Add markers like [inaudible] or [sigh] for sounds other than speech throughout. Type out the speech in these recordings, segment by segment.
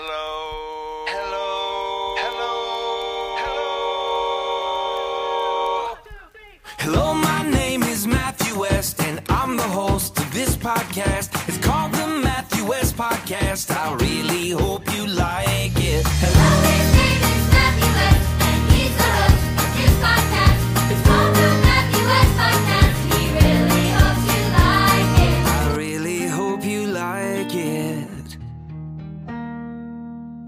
Hello. Hello. Hello. Hello, Hello, my name is Matthew West, and I'm the host of this podcast. It's called the Matthew West Podcast. I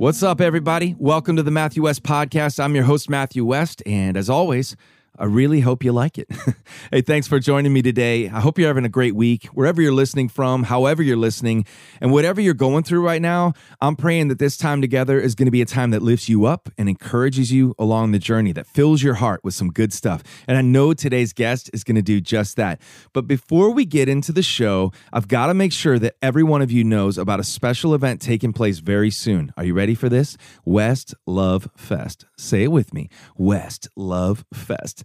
What's up, everybody? Welcome to the Matthew West Podcast. I'm your host, Matthew West, and as always, I really hope you like it. [laughs] hey, thanks for joining me today. I hope you're having a great week, wherever you're listening from, however you're listening, and whatever you're going through right now. I'm praying that this time together is going to be a time that lifts you up and encourages you along the journey, that fills your heart with some good stuff. And I know today's guest is going to do just that. But before we get into the show, I've got to make sure that every one of you knows about a special event taking place very soon. Are you ready for this? West Love Fest. Say it with me West Love Fest.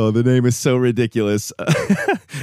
Oh, the name is so ridiculous. [laughs]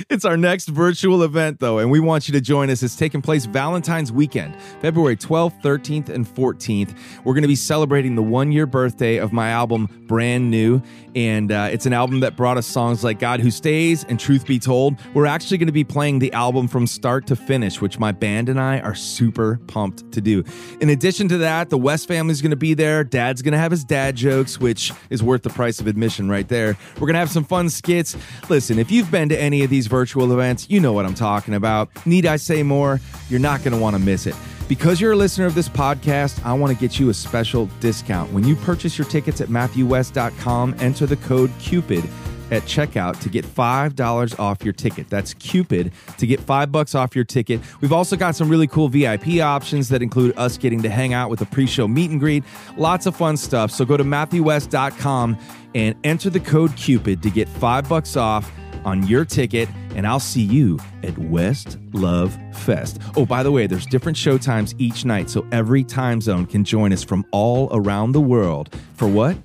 it's our next virtual event, though, and we want you to join us. It's taking place Valentine's weekend, February 12th, 13th, and 14th. We're going to be celebrating the one year birthday of my album, Brand New. And uh, it's an album that brought us songs like God Who Stays and Truth Be Told. We're actually going to be playing the album from start to finish, which my band and I are super pumped to do. In addition to that, the West family's going to be there. Dad's going to have his dad jokes, which is worth the price of admission right there. We're going to have some fun skits. Listen, if you've been to any of these virtual events, you know what I'm talking about. Need I say more? You're not going to want to miss it. Because you're a listener of this podcast, I want to get you a special discount. When you purchase your tickets at MatthewWest.com, enter the code CUPID at checkout to get $5 off your ticket. That's Cupid to get 5 bucks off your ticket. We've also got some really cool VIP options that include us getting to hang out with a pre-show meet and greet. Lots of fun stuff. So go to MatthewWest.com and enter the code Cupid to get 5 bucks off on your ticket and I'll see you at West Love Fest. Oh, by the way, there's different show times each night so every time zone can join us from all around the world for what?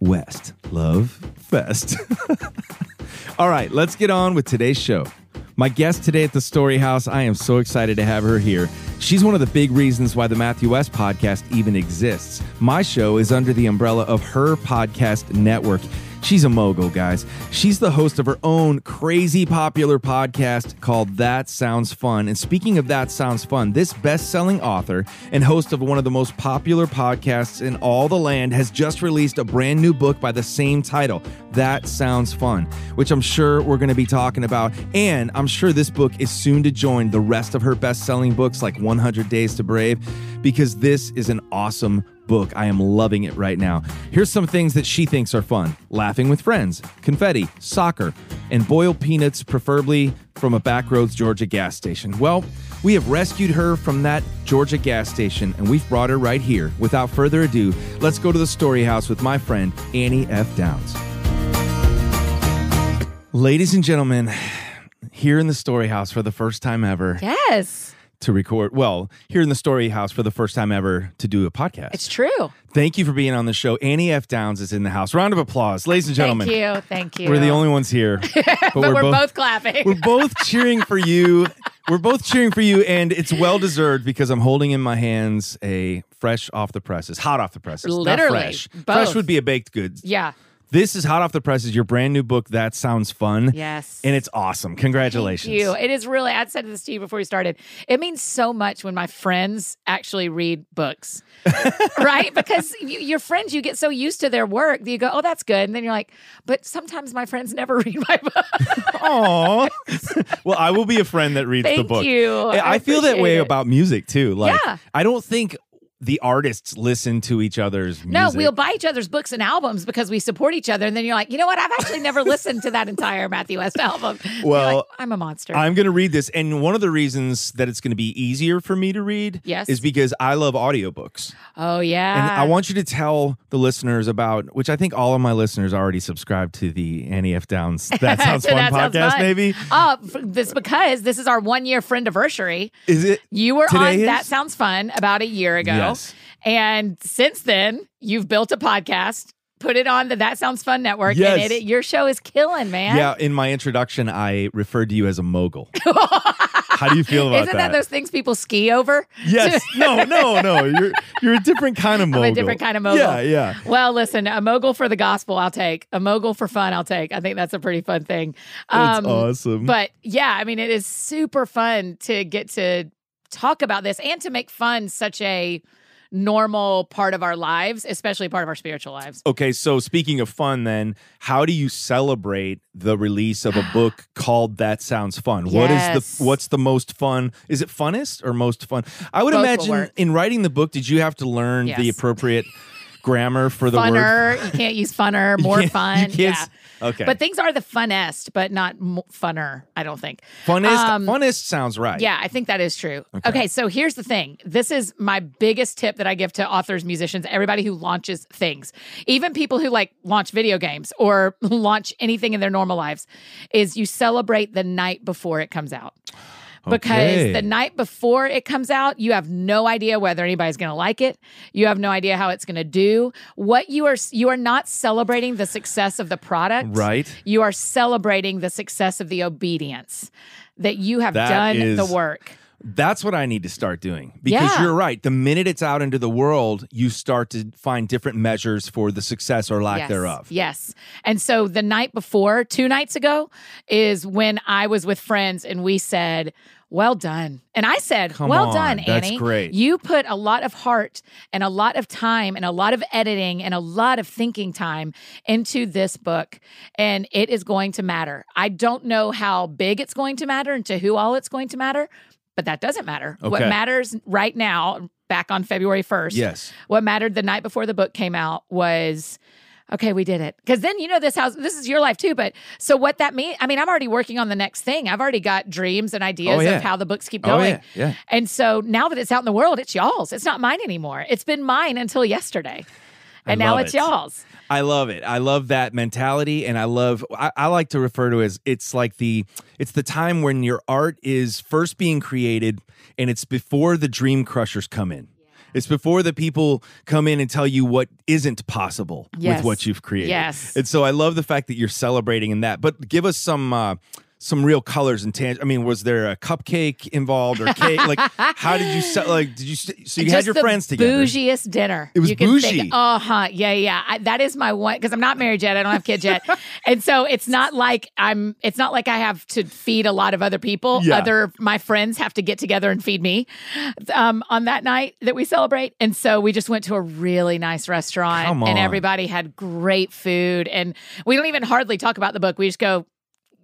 West Love Fest. [laughs] All right, let's get on with today's show. My guest today at the Story House, I am so excited to have her here. She's one of the big reasons why the Matthew West podcast even exists. My show is under the umbrella of her podcast network. She's a mogul, guys. She's the host of her own crazy popular podcast called That Sounds Fun. And speaking of That Sounds Fun, this best selling author and host of one of the most popular podcasts in all the land has just released a brand new book by the same title, That Sounds Fun, which I'm sure we're going to be talking about. And I'm sure this book is soon to join the rest of her best selling books like 100 Days to Brave, because this is an awesome book. I am loving it right now. Here's some things that she thinks are fun laughing with friends, confetti, soccer, and boiled peanuts, preferably from a backroads Georgia gas station. Well, we have rescued her from that Georgia gas station and we've brought her right here. Without further ado, let's go to the story house with my friend Annie F. Downs. Ladies and gentlemen, here in the story house for the first time ever Yes, to record, well, here in the story house for the first time ever to do a podcast. it's true. Thank you for being on the show. Annie F. Downs is in the house. Round of applause, ladies and gentlemen. Thank you. Thank you. We're the only ones here, but, [laughs] but we're, both, clapping. we're both [laughs] cheering for you. We're both cheering for you, and it's well deserved because I'm holding in my hands a fresh off the presses, hot off the presses, not Literally, fresh. both. Fresh would be a baked good. yeah. This is hot off the presses. Your brand new book. That sounds fun. Yes. and it's awesome. Congratulations. Thank you. It is really, I said this to you before we started. It means so much when my friends actually read books, [laughs] right? Because you, your friends, you get so used to their work that you go, oh, that's good. And then you're like, but sometimes my friends never [laughs] read my book. [laughs] Aw. well, I will be a friend that reads the book. Thank you. I, I feel that way it. about music too. Like, Yeah. I don't think the artists listen to each other's music. No, we'll buy each other's books and albums because we support each other. And then you're like, you know what? I've actually never listened to that entire Matthew West album. Well, like, I'm a monster. I'm going to read this. And one of the reasons that it's going to be easier for me to read Yes. is because I love audiobooks. oh, yeah. And I want you to tell the listeners about, which I think all of my listeners already subscribe to the Annie F. Downs [laughs] That Sounds Fun That sounds podcast, fun. maybe. Oh, f- this because this is our one year friend anniversary. Is it? You were on is? That Sounds Fun about a year ago. Yes. And since then, you've built a podcast, put it on the That Sounds Fun network, Yes. and it, your show is killing, man. Yeah, in my introduction, I referred to you as a mogul. [laughs] How do you feel about Isn't that those things people ski over? Yes. [laughs] No, no, no. You're you're a different kind of mogul. I'm a different kind of mogul. Yeah, yeah. Well, listen, a mogul for the gospel, I'll take. A mogul for fun, I'll take. I think that's a pretty fun thing. That's um, awesome. But yeah, I mean, it is super fun to get to talk about this and to make fun such a normal part of our lives, especially part of our spiritual lives. Okay, so speaking of fun, then, how do you celebrate the release of a [sighs] book called "That Sounds Fun"? What is the what's the most fun? Is it funnest or most fun? I would Both imagine in writing the book, did you have to learn the appropriate grammar for the word? Funner, you can't use funner, [laughs] more you fun. can't Yeah. Okay. But things are the funnest, but not mo- funner, I don't think. Funnest, Um, funnest sounds right. Yeah, I think that is true. Okay. Okay. so here's the thing. This is my biggest tip that I give to authors, musicians, everybody who launches things, even people who like launch video games or [laughs] launch anything in their normal lives, is you celebrate the night before it comes out. Because Okay. the night before it comes out, you have no idea whether anybody's going to like it. You have no idea how it's going to do. What you are you are not celebrating the success of the product. Right. You are celebrating the success of the obedience that you have That done the work. That's what I need to start doing because Yeah. you're right. The minute it's out into the world, you start to find different measures for the success or lack yes. thereof. Yes. And so the night before, two nights ago, is when I was with friends and we said, well done. And I said, Come well on, done, that's Annie. great. You put a lot of heart and a lot of time and a lot of editing and a lot of thinking time into this book. And it is going to matter. I don't know how big it's going to matter and to who all it's going to matter, but that doesn't matter. What matters right now, back on February 1st, Yes. what mattered the night before the book came out was okay we did it because then you know this house this is your life too but so what that means i mean i'm already working on the next thing i've already got dreams and ideas Oh, yeah. of how the books keep Oh, going yeah, yeah. and so now that it's out in the world it's y'all's it's not mine anymore it's been mine until yesterday and now it's it. y'all's I love it. I love that mentality, and I love. I, I like to refer to it as it's like the it's the time when your art is first being created, and it's before the dream crushers come in. It's before the people come in and tell you what isn't possible with what you've created. Yes. and so I love the fact that you're celebrating in that. But give us some. Uh, some real colors and tang. I mean, was there a cupcake involved or cake? like, [laughs] how did you set? Like, did you? So you had your the friends together. Bougiest dinner. It was you can bougie. Uh huh. Yeah, yeah. I, that is my one because I'm not married yet. I don't have kids yet, [laughs] and so it's not like I'm. It's not like I have to feed a lot of other people. Yeah. Other my friends have to get together and feed me um, on that night that we celebrate, and so we just went to a really nice restaurant, Come and everybody had great food, and we don't even hardly talk about the book. We just go.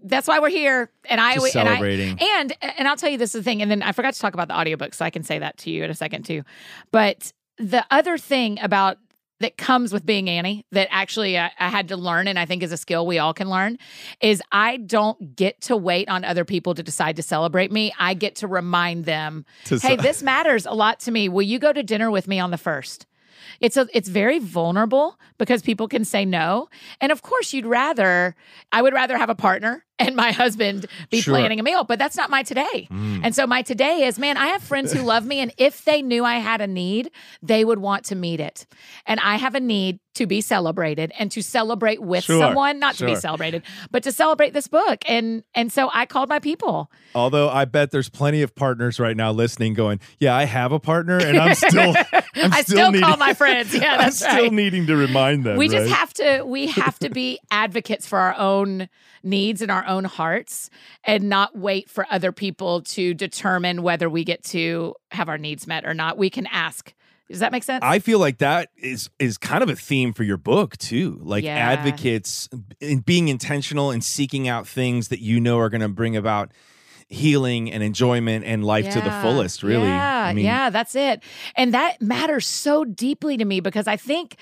That's why we're here, and I Just and I- celebrating. and and I'll tell you this is the thing, and then I forgot to talk about the audiobook, so I can say that to you in a second too. But the other thing about that comes with being Annie that actually I, I had to learn, and I think is a skill we all can learn, is I don't get to wait on other people to decide to celebrate me. I get to remind them, To hey, ce- this matters a lot to me. Will you go to dinner with me on the first? It's a it's very vulnerable because people can say no. And of course you'd rather I would rather have a partner and my husband be Sure. Mm. planning a meal, but that's not my today. And so my today is, man, I have friends who love me and if they knew I had a need, they would want to meet it. And I have a need to be celebrated and to celebrate with Sure, someone, not to be celebrated, but to celebrate this book. And and so I called my people. Although I bet there's plenty of partners right now listening, going, "Yeah, I have a partner, and I'm still, [laughs] I'm I still needing, call my friends. Yeah, [laughs] I'm that's still right. needing to remind them. we just have to we have to be [laughs] advocates for our own needs in our own hearts and not wait for other people to determine whether we get to have our needs met or not we can ask does that make sense I feel like that is is kind of a theme for your book too. Like Yeah. advocates in being intentional and seeking out things that you know are going to bring about healing and enjoyment and life to the fullest. Really, Yeah, I mean, yeah, that's it. And that matters so deeply to me because I think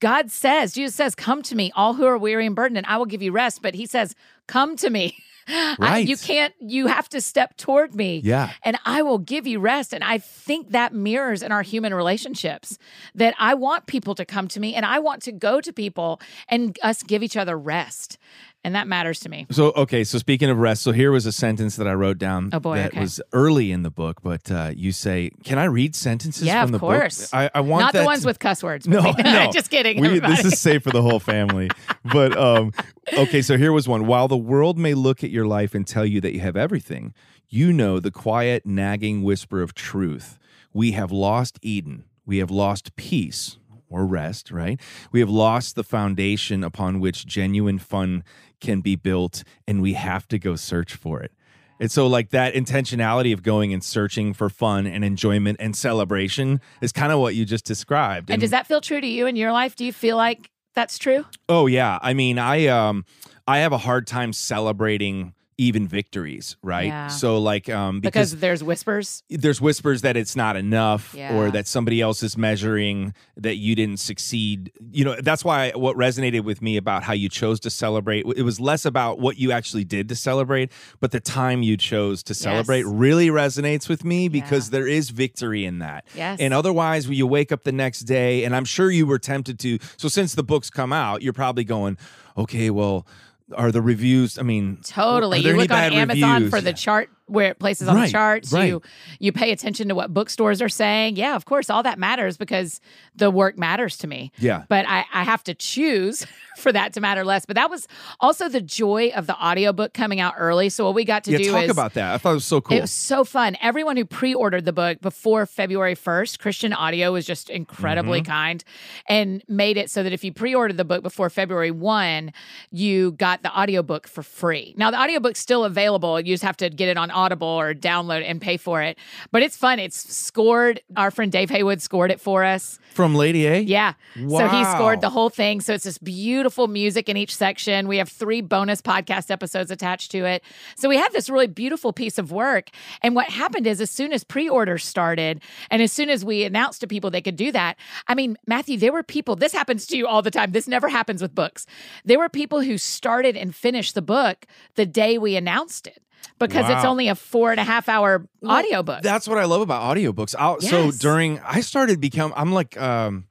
God says, Jesus says, Come to me, all who are weary and burdened, and I will give you rest. But he says, Come to me. [laughs] I- you can't, you have to step toward me. Yeah. And I will give you rest. And I think that mirrors in our human relationships that I want people to come to me and I want to go to people and us give each other rest. And that matters to me. So okay, so speaking of rest, so here was a sentence that I wrote down Oh, boy, that okay. was early in the book, but uh, you say, "Can I read sentences Yeah, from of the course. book?" I, I want Not the ones to- with cuss words. [laughs] No, [laughs] no. Just kidding. We, this is safe for the whole family. [laughs] but um, okay, so here was one. While the world may look at your life and tell you that you have everything, You know the quiet, nagging whisper of truth. We have lost Eden. We have lost peace or rest, right? We have lost the foundation upon which genuine fun can be built, and we have to go search for it. And so, like that intentionality of going and searching for fun and enjoyment and celebration is kind of what you just described. And does that feel true to you in your life? Do you feel like that's true? Oh yeah, I mean, I um, I have a hard time celebrating even victories, right? Yeah. So like um, Because, because, there's whispers. there's whispers that it's not enough, Yeah. or that somebody else is measuring that you didn't succeed. You know, that's why what resonated with me about how you chose to celebrate. It was less about what you actually did to celebrate, but the time you chose to celebrate really resonates with me because there is victory in that. Yes. And otherwise, when you wake up the next day, and I'm sure you were tempted to. So since the books come out, you're probably going, okay, well, are the reviews? I mean, Totally. You look on Amazon reviews? for the chart where it places on Right, the charts. right. You you pay attention to what bookstores are saying. Yeah, of course, all that matters because the work matters to me. Yeah. But I, I have to choose [laughs] for that to matter less. But that was also the joy of the audiobook coming out early. So what we got to yeah, do talk is about that. I thought it was so cool. It was so fun. Everyone who pre-ordered the book before February 1st, Christian Audio was just incredibly Mm-hmm. kind and made it so that if you pre-ordered the book before February 1, you got the audiobook for free. Now the audiobook's still available. You just have to get it on Audible or download and pay for it. But it's fun. It's scored. Our friend Dave Haywood scored it for us. From Lady A? Yeah. So he scored the whole thing. So it's this beautiful music in each section. We have three bonus podcast episodes attached to it. So we had this really beautiful piece of work. And what happened is, as soon as pre orders started, and as soon as we announced to people they could do that, I mean, Matthew, there were people, this happens to you all the time. This never happens with books. There were people who started and finished the book the day we announced it. Because it's only a four and a half hour audiobook. That's what I love about audiobooks. I'll, So during, I started become, I'm like, um,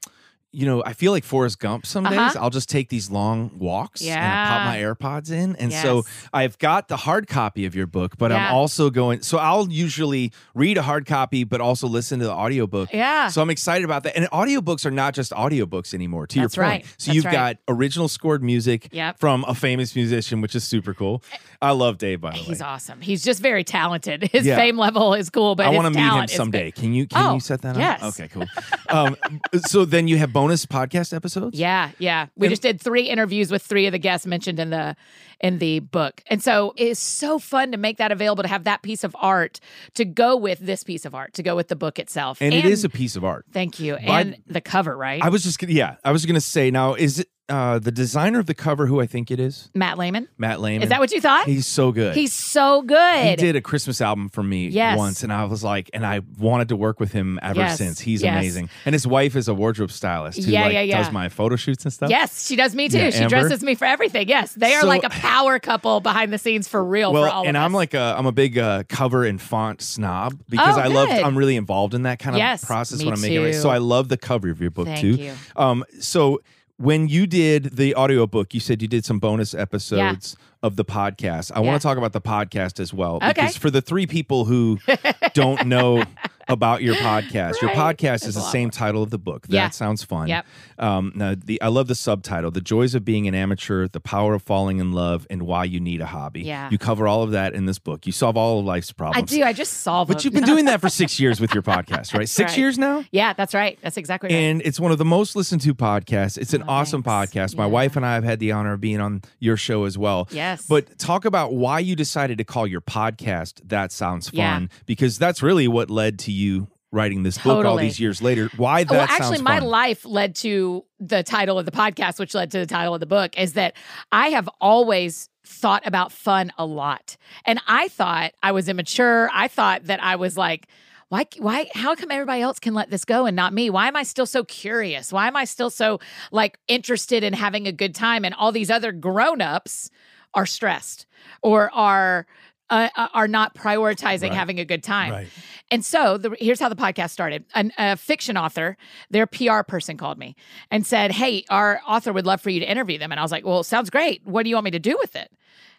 you know, I feel like Forrest Gump some days. Uh-huh. I'll just take these long walks yeah. and I pop my AirPods in. And so I've got the hard copy of your book, but Yeah. I'm also going, so I'll usually read a hard copy, but also listen to the audiobook. Yeah. So I'm excited about that. And audiobooks are not just audiobooks anymore, to That's your point. right. So That's you've right. got original scored music Yep. from a famous musician, which is super cool. I love Dave, by the way. He's awesome. He's just very talented. [laughs] His Yeah. fame level is cool, but I want to meet him someday. Can you can Oh, you set that yes. up? Okay, cool. Um, [laughs] so then you have bonus podcast episodes. Yeah, yeah. We just did three interviews with three of the guests mentioned in the in the book. And so it's so fun to make that available to have that piece of art to go with this piece of art, to go with the book itself. and, it is a piece of art. thank you. By- And the cover, right? I was just yeah, I was gonna say now is it uh, the designer of the cover who I think it is Matt Lehman. Matt Lehman. Is that what you thought? He's so good. He's so good. he did a Christmas album for me Yes. once, and I was like, and I wanted to work with him ever Yes, since. He's yes. amazing, and his wife is a wardrobe stylist who Yeah, like yeah, yeah. does my photo shoots and stuff. Yes, she does me too. Yeah, she Amber. dresses me for everything. Yes, they are So- like a power couple behind the scenes for real well, for all and. I'm like a I'm a big uh, cover and font snob because Oh, I love. I'm really involved in that kind of process when I'm making it. So I love the cover of your book Thank too. you. Um, so when you did the audiobook, you said you did some bonus episodes of the podcast. I Yeah. want to talk about the podcast as well Okay. because for the three people who [laughs] don't know about your podcast, your podcast It's is the same title of the book. That Yeah. sounds fun. Yep. Um, now the I love the subtitle: "The Joys of Being an Amateur, the Power of Falling in Love, and Why You Need a Hobby." Yeah. you cover all of that in this book. You solve all of life's problems. I do. I just solve it. But them. you've been doing that for [laughs] six years with your podcast, right? Six right. years now. Yeah, that's right. That's exactly right. And it's one of the most listened to podcasts. It's an Oh, awesome thanks. podcast. My Yeah. wife and I have had the honor of being on your show as well. Yes. But talk about why you decided to call your podcast That Sounds Yeah. Fun, because that's really what led to you writing this book all these years later. Why that well, actually, my fun. life led to the title of the podcast, which led to the title of the book, is that I have always thought about fun a lot. And I thought I was immature. I thought that I was like, why, why, how come everybody else can let this go and not me? Why am I still so curious? Why am I still so like interested in having a good time? And all these other grown-ups are stressed or are uh, are not prioritizing Right. having a good time. Right. And so the, here's how the podcast started. An, a fiction author, their PR person called me and said, Hey, our author would love for you to interview them. And I was like, Well, sounds great. What do you want me to do with it?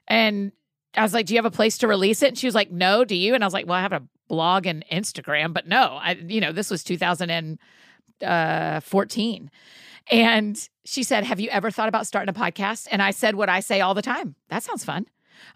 And I was like, Do you have a place to release it? And she was like, No, do you? And I was like, Well, I have a blog and Instagram, but no, I, you know, this was 2014. And she said, Have you ever thought about starting a podcast? And I said what I say all the time. That sounds fun.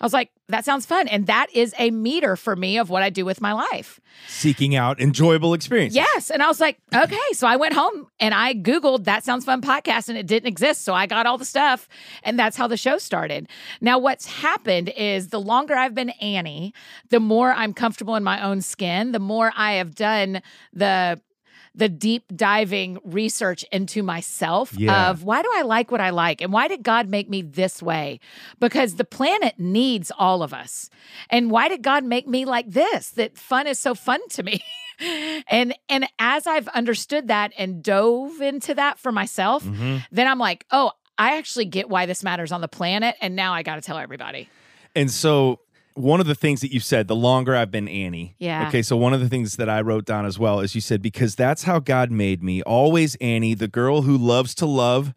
I was like, that sounds fun. And that is a meter for me of what I do with my life. Seeking out enjoyable experiences. Yes. And I was like, okay. So I went home and I Googled That Sounds Fun podcast and it didn't exist. So I got all the stuff and that's how the show started. Now, what's happened is the longer I've been Annie, the more I'm comfortable in my own skin, the more I have done the the deep diving research into myself Yeah. of why do I like what I like and why did God make me this way? Because the planet needs all of us. And why did God make me like this? That fun is so fun to me. [laughs] and and as I've understood that and dove into that for myself, Mm-hmm. then I'm like, "Oh, I actually get why this matters on the planet and now I got to tell everybody." And so one of the things that you said, the longer I've been Annie. Yeah. Okay. So one of the things that I wrote down as well is you said, because that's how God made me. Always Annie, the girl who loves to love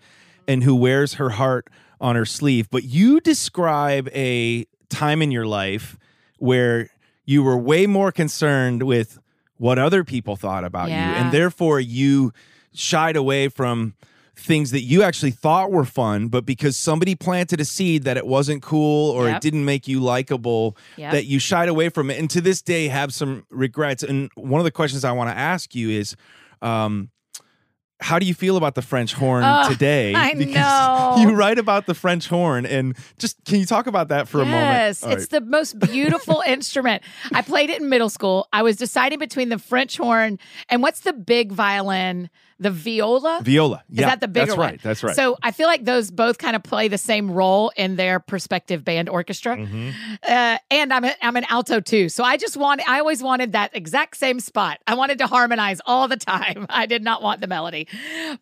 and who wears her heart on her sleeve. But you describe a time in your life where you were way more concerned with what other people thought about you. And therefore you shied away from things that you actually thought were fun, but because somebody planted a seed that it wasn't cool or it didn't make you likable, Yep. that you shied away from it. And to this day have some regrets. And one of the questions I want to ask you is, um, how do you feel about the French horn today? I [laughs] know. you write about the French horn, and just can you talk about that for a moment? Yes, it's the most beautiful [laughs] instrument. I played it in middle school. I was deciding between the French horn and what's the big violin, the viola. Viola. Is Yeah, that the bigger That's one? right. That's right. So I feel like those both kind of play the same role in their prospective band orchestra. Mm-hmm. Uh, and I'm a, I'm an alto too, so I just wanted I always wanted that exact same spot. I wanted to harmonize all the time. [laughs] I did not want the melody,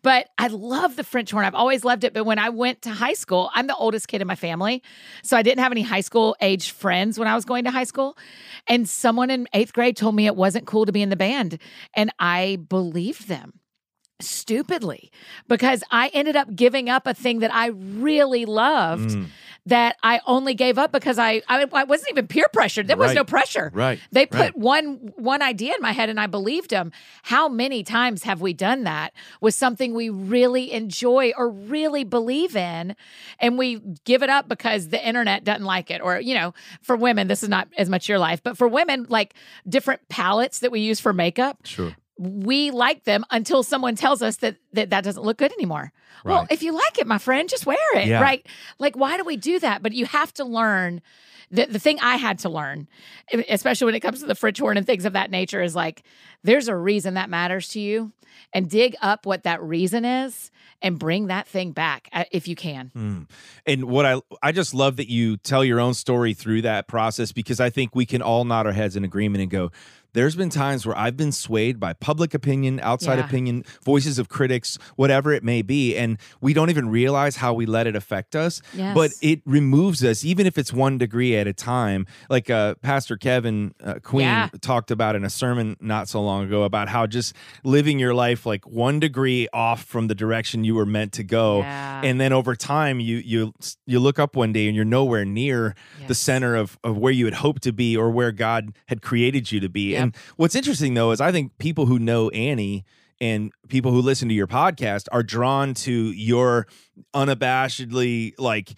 but I love the French horn. I've always loved it. But when I went to high school, I'm the oldest kid in my family, so I didn't have any high school age friends when I was going to high school. And someone in eighth grade told me it wasn't cool to be in the band, and I believed them stupidly because I ended up giving up a thing that I really loved Mm. that I only gave up because I I, I wasn't even peer pressured. There was Right. no pressure. Right. They put Right. one one idea in my head and I believed them. How many times have we done that with something we really enjoy or really believe in and we give it up because the internet doesn't like it or you know, for women this is not as much your life, but for women like different palettes that we use for makeup sure. We like them until someone tells us that that, that doesn't look good anymore. Well, if you like it, my friend, just wear it, Yeah. right? Like, why do we do that? But you have to learn. The, the thing I had to learn, especially when it comes to the French horn and things of that nature, is like there's a reason that matters to you, and dig up what that reason is, and bring that thing back uh, if you can. Mm. And what I I just love that you tell your own story through that process because I think we can all nod our heads in agreement and go, there's been times where I've been swayed by public opinion, outside Yeah. opinion, voices of critics, whatever it may be, and we don't even realize how we let it affect us. Yes. But it removes us, even if it's one degree at a time. Like uh, Pastor Kevin uh, Queen Yeah. talked about in a sermon not so long ago about how just living your life like one degree off from the direction you were meant to go Yeah. and then over time you you you look up one day and you're nowhere near the center of of where you had hoped to be or where God had created you to be. Yep. And what's interesting though is I think people who know Annie and people who listen to your podcast are drawn to your unabashedly like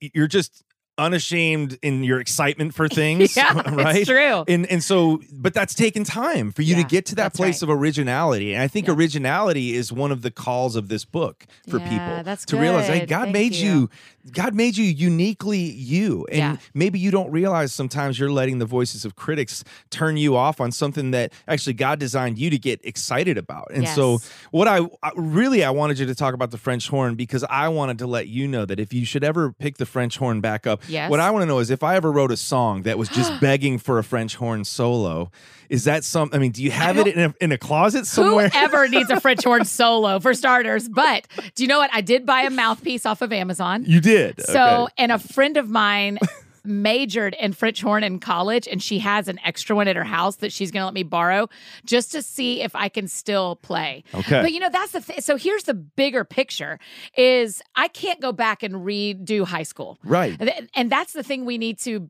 you're just unashamed in your excitement for [laughs] things Yeah, [laughs] right it's true. and and so but that's taken time for you to get to that place right. of originality and i think Yeah. originality is one of the calls of this book for Yeah, people that's to realize hey god Thank made you. you god made you uniquely you and Yeah. maybe you don't realize sometimes you're letting the voices of critics turn you off on something that actually god designed you to get excited about and so what I, I really I wanted you to talk about the French horn because I wanted to let you know that if you should ever pick the French horn back up, Yes. what I want to know is if I ever wrote a song that was just [gasps] begging for a French horn solo, is that some? I mean, do you have it in a, in a closet somewhere? Whoever needs a [laughs] French horn solo for starters. But do you know what? I did buy a mouthpiece off of Amazon. you did. So, Okay. and a friend of mine [laughs] majored in French horn in college, and she has an extra one at her house that she's going to let me borrow just to see if I can still play. Okay. But you know, that's the thing. So here's the bigger picture: is I can't go back and redo high school. right. And- And that's the thing we need to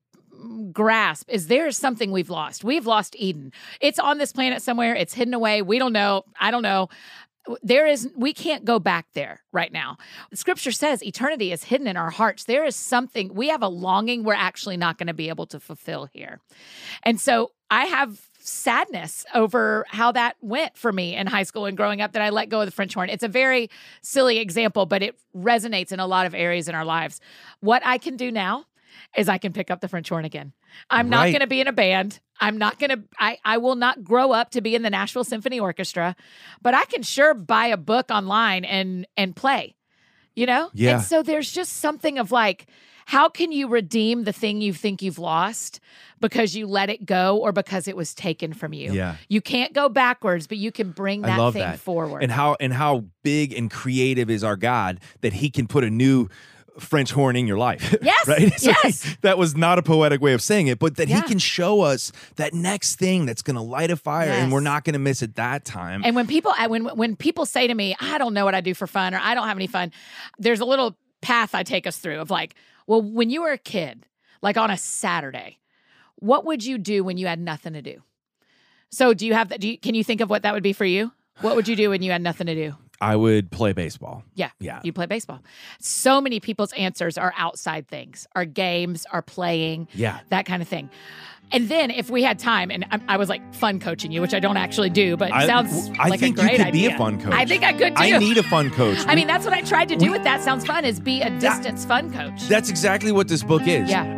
grasp is there is something we've lost. We've lost Eden. It's on this planet somewhere. It's hidden away. We don't know. I don't know. There is we can't go back there right now. Scripture says eternity is hidden in our hearts. There is something we have a longing we're actually not going to be able to fulfill here. And so I have sadness over how that went for me in high school and growing up that I let go of the French horn. It's a very silly example, but it resonates in a lot of areas in our lives. What I can do now is I can pick up the French horn again. I'm not Right. going to be in a band. I'm not going to I I will not grow up to be in the Nashville Symphony Orchestra, but I can sure buy a book online and and play. You know? Yeah. And so there's just something of like how can you redeem the thing you think you've lost because you let it go or because it was taken from you? Yeah. You can't go backwards, but you can bring that thing that. forward. And how and how big and creative is our God that He can put a new French horn in your life. [laughs] Yes, right? So yes. he- that was not a poetic way of saying it, but that Yeah. He can show us that next thing that's going to light a fire, and we're not going to miss it that time. And when people when when people say to me, "I don't know what I do for fun," or "I don't have any fun," there's a little path I take us through of like, well, when you were a kid, like on a Saturday, what would you do when you had nothing to do? So, do you have that? Do you, can you think of what that would be for you? What would you do when you had nothing to do? I would play baseball. Yeah. Yeah. You play baseball. So many people's answers are outside things, are games, are playing, Yeah. that kind of thing. And then if we had time, and I, I was like fun coaching you, which I don't actually do, but I- sounds I like think a you great could be a idea. fun coach. I think I could too. I need a fun coach. [laughs] I mean, that's what I tried to do we- with that. Sounds fun. Is be a distance fun coach. that's exactly what this book is. yeah.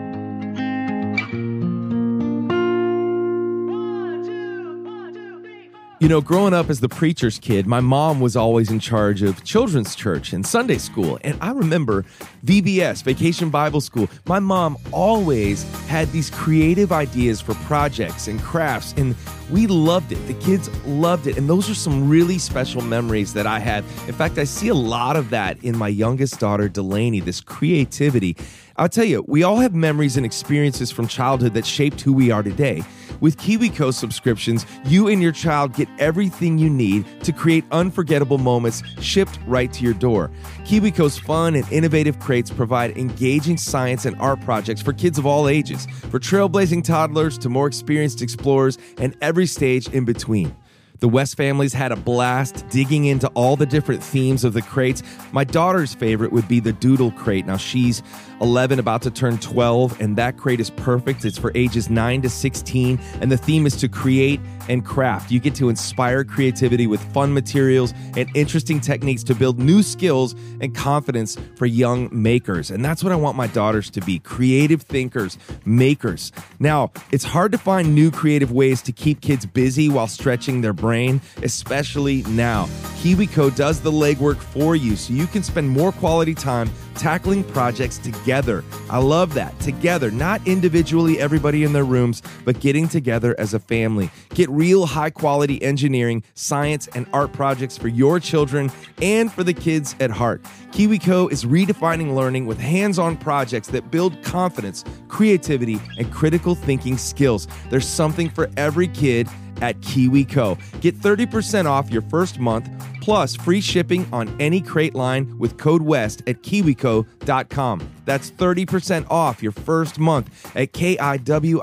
You know, growing up as the preacher's kid, my mom was always in charge of children's church and Sunday school. And I remember VBS, Vacation Bible School. My mom always had these creative ideas for projects and crafts, and we loved it. The kids loved it. And those are some really special memories that I have. In fact, I see a lot of that in my youngest daughter, Delaney, this creativity. I'll tell you, we all have memories and experiences from childhood that shaped who we are today. With KiwiCo subscriptions, you and your child get everything you need to create unforgettable moments shipped right to your door. KiwiCo's fun and innovative crates provide engaging science and art projects for kids of all ages, for trailblazing toddlers to more experienced explorers and every stage in between. The West families had a blast digging into all the different themes of the crates. My daughter's favorite would be the Doodle crate. Now she's 11, about to turn 12, and that crate is perfect. It's for ages 9 to 16, and the theme is to create and craft. You get to inspire creativity with fun materials and interesting techniques to build new skills and confidence for young makers. And that's what I want my daughters to be creative thinkers, makers. Now, it's hard to find new creative ways to keep kids busy while stretching their brain, especially now. KiwiCo does the legwork for you so you can spend more quality time tackling projects together. I love that. Together, not individually, everybody in their rooms, but getting together as a family. Get real high quality engineering, science, and art projects for your children and for the kids at heart. KiwiCo is redefining learning with hands on projects that build confidence, creativity, and critical thinking skills. There's something for every kid at KiwiCo. Get 30% off your first month plus free shipping on any crate line with code WEST at kiwico.com. That's 30% off your first month at kiwico.com.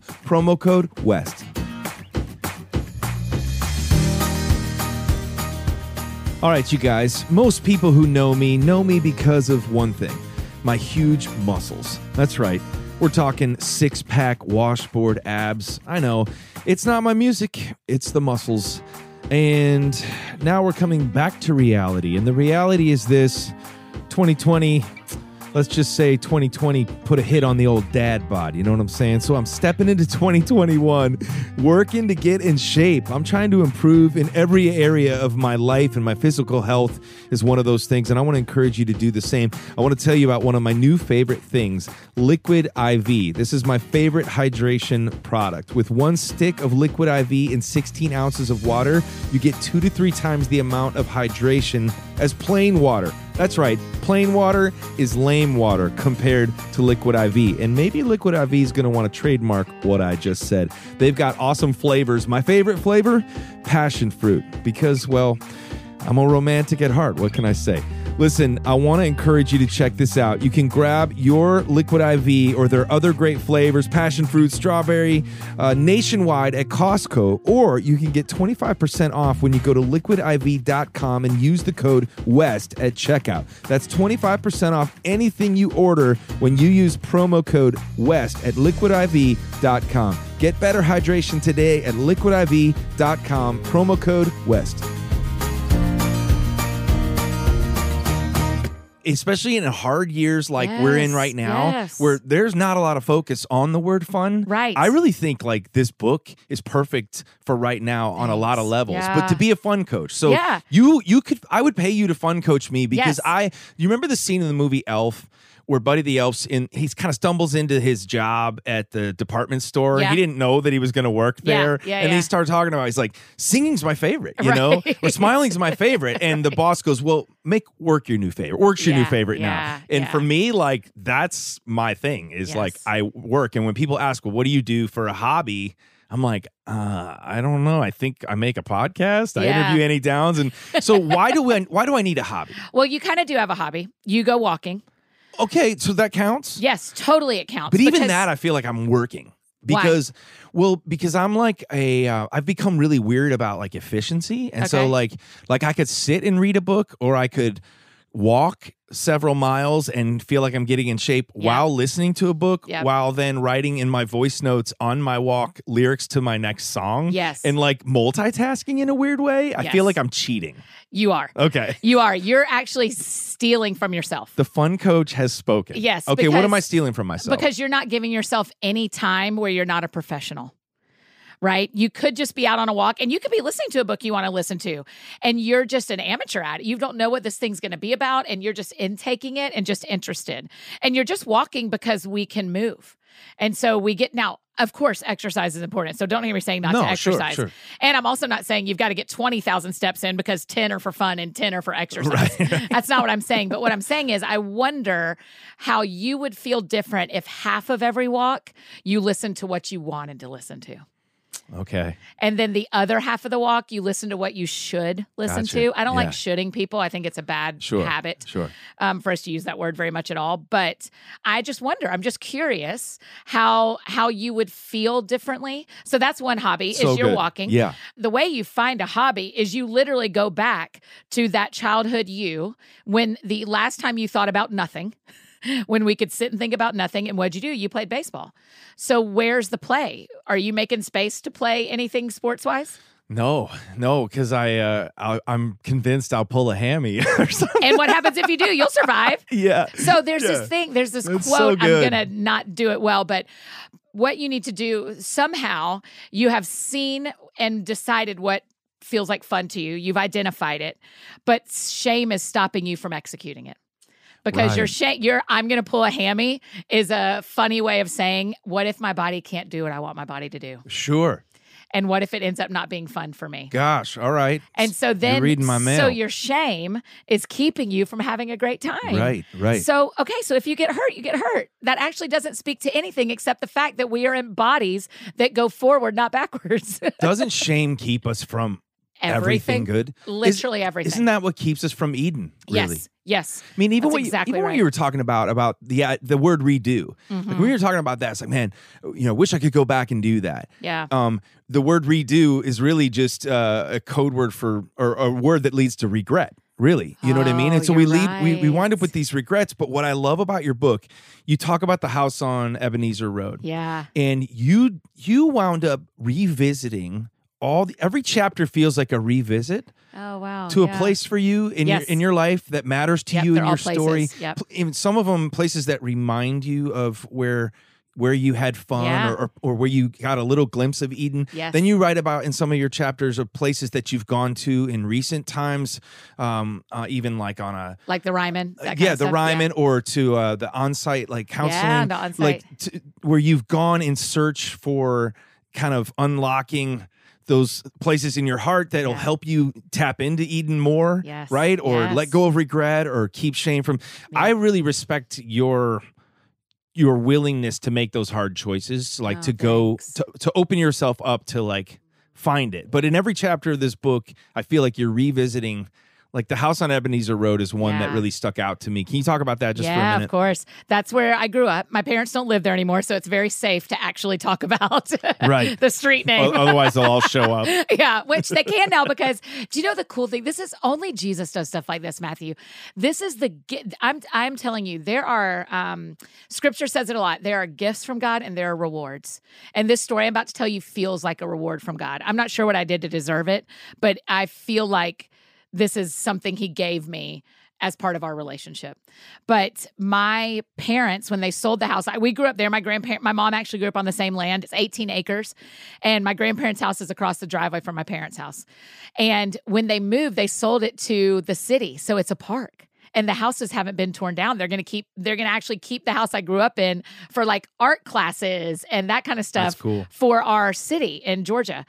Promo code WEST. All right, you guys, most people who know me know me because of one thing my huge muscles. That's right. We're talking six pack washboard abs. I know it's not my music, it's the muscles. And now we're coming back to reality. And the reality is this 2020, let's just say 2020 put a hit on the old dad bod. You know what I'm saying? So I'm stepping into 2021, working to get in shape. I'm trying to improve in every area of my life, and my physical health is one of those things. And I want to encourage you to do the same. I want to tell you about one of my new favorite things Liquid IV. This is my favorite hydration product. With one stick of Liquid IV in 16 ounces of water, you get two to three times the amount of hydration as plain water. That's right, plain water is lame water compared to Liquid IV. And maybe Liquid IV is going to want to trademark what I just said. They've got awesome flavors. My favorite flavor, passion fruit, because, well, I'm a romantic at heart. What can I say? Listen, I want to encourage you to check this out. You can grab your Liquid IV or their other great flavors, passion fruit, strawberry, uh, nationwide at Costco, or you can get 25% off when you go to liquidiv.com and use the code WEST at checkout. That's 25% off anything you order when you use promo code WEST at liquidiv.com. Get better hydration today at liquidiv.com, promo code WEST. Especially in hard years like we're in right now yes. where there's not a lot of focus on the word fun Right. i really think like this book is perfect for right now on a lot of levels Yeah. but to be a fun coach so Yeah. you you could i would pay you to fun coach me because Yes. i you remember the scene in the movie elf where Buddy the Elf's in, he kind of stumbles into his job at the department store. Yeah. He didn't know that he was going to work there. yeah, yeah, and yeah. he started talking about, he's like, singing's my favorite, you know, or smiling's my favorite. And the boss goes, well, make work your new favorite. Work's your new favorite now. And for me, like, that's my thing is like, I work. And when people ask, well, what do you do for a hobby? I'm like, uh, I don't know. I think I make a podcast. I Yeah. interview Annie Downs, and so why do I why do I need a hobby? Well, you kind of do have a hobby. You go walking. Okay, so that counts. Yes, totally it counts. But even because- that, I feel like I'm working Why? because, well, because I'm like a, uh, I've become really weird about like efficiency, and so like, like I could sit and read a book, or I could walk several miles and feel like I'm getting in shape Yeah. while listening to a book, Yep. while then writing in my voice notes on my walk lyrics to my next song. Yes. and like multitasking in a weird way. I Yes. feel like I'm cheating. you are. Okay. You are. You're actually stealing from yourself. The fun coach has spoken. Yes, Okay. What am I stealing from myself? because you're not giving yourself any time where you're not a professional right? You could just be out on a walk and you could be listening to a book you want to listen to and you're just an amateur at it. You don't know what this thing's going to be about and you're just intaking it and just interested. And you're just walking because we can move. And so we get now of course exercise is important so don't hear me saying not No, to exercise. sure. and i'm also not saying you've got to get 20000 steps in because 10 are for fun and 10 are for exercise. [laughs] That's not what i'm saying but what i'm saying is i wonder how you would feel different if half of every walk you listened to what you wanted to listen to okay. and then the other half of the walk you listen to what you should listen Gotcha. to i don't like Yeah. shoulding people i think it's a bad Sure. habit Sure. um, for us to use that word very much at all but i just wonder i'm just curious how how you would feel differently so that's one hobby So is you're good. walking Yeah. the way you find a hobby is you literally go back to that childhood you when the last time you thought about nothing [laughs] [laughs] when we could sit and think about nothing and what'd you do you played baseball so where's the play are you making space to play anything sports wise No, no, because I, uh, I I'm convinced I'll pull a hammy [laughs] or something. and what happens if you do you'll survive [laughs] Yeah. So there's Yeah. this thing, there's this so quote. I'm going to not do it well, but what you need to do somehow, you have seen and decided what feels like fun to you. You've identified it, but shame is stopping you from executing it. Because your Right. shame, your I'm going to pull a hammy is a funny way of saying, what if my body can't do what I want my body to do? Sure. And what if it ends up not being fun for me? Gosh. All right. And so then, reading my mail. so your shame is keeping you from having a great time. Right. Right. So, okay, so if you get hurt, you get hurt. That actually doesn't speak to anything except the fact that we are in bodies that go forward, not backwards. [laughs] Doesn't shame keep us from everything, good? Is- Literally everything. Isn't that what keeps us from Eden? Really. Yes. Yes. I mean, even what exactly you, even what right. Mm-hmm. you were talking about about the uh, the word redo. Like when you were talking about that, it's like, man, you know, wish I could go back and do that. Yeah. Um, the word redo is really just uh, a code word for or a word that leads to regret. Really, you know what I mean? Oh, And so we you're lead, we, we wind up with these regrets. But what I love about your book, you talk about the house on Ebenezer Road, Yeah. and you you wound up revisiting all the every chapter feels like a revisit Oh, wow. to yeah. a place for you in Yes. your in your life that matters to Yep, you in your story. places. Yep. Even some of them places that remind you of where where you had fun Yeah. or, or or where you got a little glimpse of Eden. Yes. Then you write about in some of your chapters of places that you've gone to in recent times, um, uh, even like on a Like the Ryman. that yeah, the. Ryman or to uh, the on-site like counseling, yeah, the on-site. like to, where you've gone in search for kind of unlocking those places in your heart that'll Yeah. help you tap into Eden more, Yes, right? Or yes. let go of regret or keep shame from. I really respect your your willingness to make those hard choices, like Oh, to go to, to open yourself up to like find it. But in every chapter of this book, I feel like you're revisiting Like the house on Ebenezer Road is one that really stuck out to me. Can you talk about that just for a yeah, minute? of course. That's where I grew up. My parents don't live there anymore, so it's very safe to actually talk [laughs] about Right. the street name. Otherwise, they'll all show up. [laughs] yeah, which they can now because do you know the cool thing? This is only Jesus does stuff like this, Matthew. This is the I'm I'm telling you, there are um scripture says it a lot. There are gifts from God and there are rewards. And this story I'm about to tell you feels like a reward from God. I'm not sure what I did to deserve it, but I feel like this is something he gave me as part of our relationship. But my parents, when they sold the house, I, we grew up there. My grandparent, my mom actually grew up on the same land. It's 18 acres. And my grandparents' house is across the driveway from my parents' house. And when they moved, they sold it to the city. So it's a park. And the houses haven't been torn down. They're going to keep, they're going to actually keep the house I grew up in for like art classes and that kind of stuff cool. for our city in Georgia.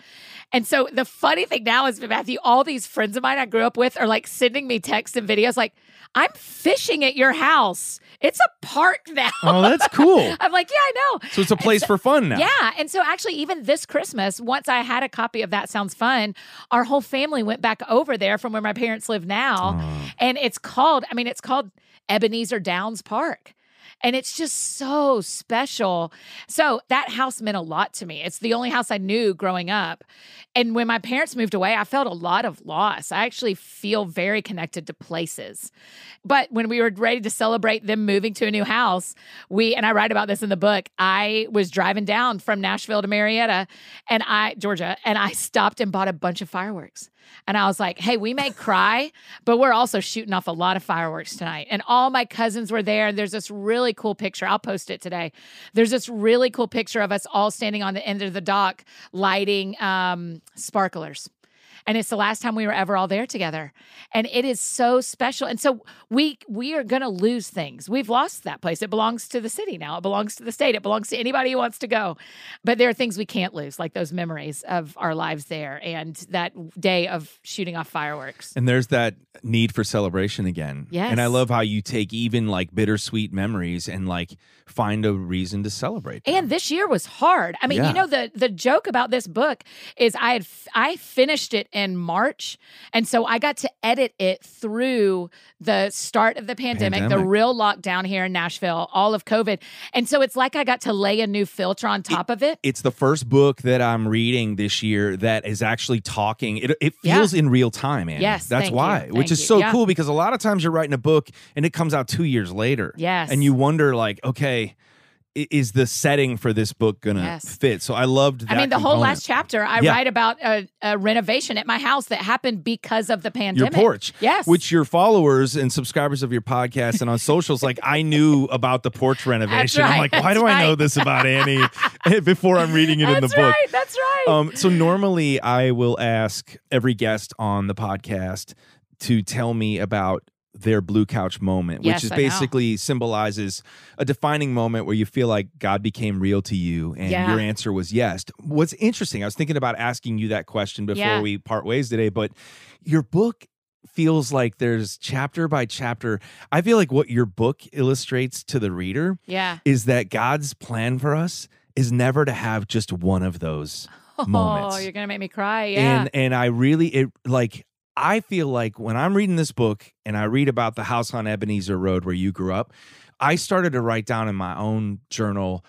And so the funny thing now is, Matthew, all these friends of mine I grew up with are like sending me texts and videos like, I'm fishing at your house. It's a park now. Oh, that's cool. [laughs] I'm like, yeah, I know. So it's a place for fun now. Yeah. And so actually, even this Christmas, once I had a copy of That Sounds Fun, our whole family went back over there from where my parents live now. Oh. And it's called, I mean, it's called Ebenezer Downs Park. And it's just so special. So that house meant a lot to me. It's the only house I knew growing up. And when my parents moved away, I felt a lot of loss. I actually feel very connected to places. But when we were ready to celebrate them moving to a new house, we, and I write about this in the book, I was driving down from Nashville to Marietta and I, Georgia, and I [laughs] stopped and bought a bunch of fireworks. And I was like, hey, we may cry, but we're also shooting off a lot of fireworks tonight. And all my cousins were there. And there's this really cool picture. I'll post it today. There's this really cool picture of us all standing on the end of the dock lighting um, sparklers. And it's the last time we were ever all there together. And it is so special. And so we we are gonna lose things. We've lost that place. It belongs to the city now. It belongs to the state. It belongs to anybody who wants to go. But there are things we can't lose, like those memories of our lives there and that day of shooting off fireworks. And there's that need for celebration again. Yes. And I love how you take even like bittersweet memories and like find a reason to celebrate. them. And this year was hard. I mean, Yeah. you know the the joke about this book is I had f- I finished it in March, and so I got to edit it through the start of the pandemic, the real lockdown here in Nashville, all of COVID, and so it's like I got to lay a new filter on top of it. it's the first book that I'm reading this year that is actually talking. It, it Yeah. feels in real time, Annie. Yes, that's why, which is you. so Yeah. cool because a lot of times you're writing a book and it comes out two years later. Yes. and you wonder like, okay, is the setting for this book gonna Yes. fit? So I loved. That I mean, the whole last chapter, I Yeah. write about a, a renovation at my house that happened because of the pandemic. Your porch, yes, which your followers and subscribers of your podcast and on [laughs] socials, like I knew about the porch renovation. I'm like, why do that's I know this about Annie [laughs] before I'm reading it in the book? that's book? right. That's right. Um, so normally I will ask every guest on the podcast to tell me about their blue couch moment, Yes, which is I know. basically symbolizes a defining moment where you feel like God became real to you, and Yeah. your answer was yes. What's interesting, I was thinking about asking you that question before Yeah. we part ways today, but your book feels like there's chapter by chapter. I feel like what your book illustrates to the reader yeah. is that God's plan for us is never to have just one of those [laughs] oh, moments. Oh, you're gonna make me cry. Yeah. And and I really it like I feel like when I'm reading this book and I read about the house on Ebenezer Road where you grew up, I started to write down in my own journal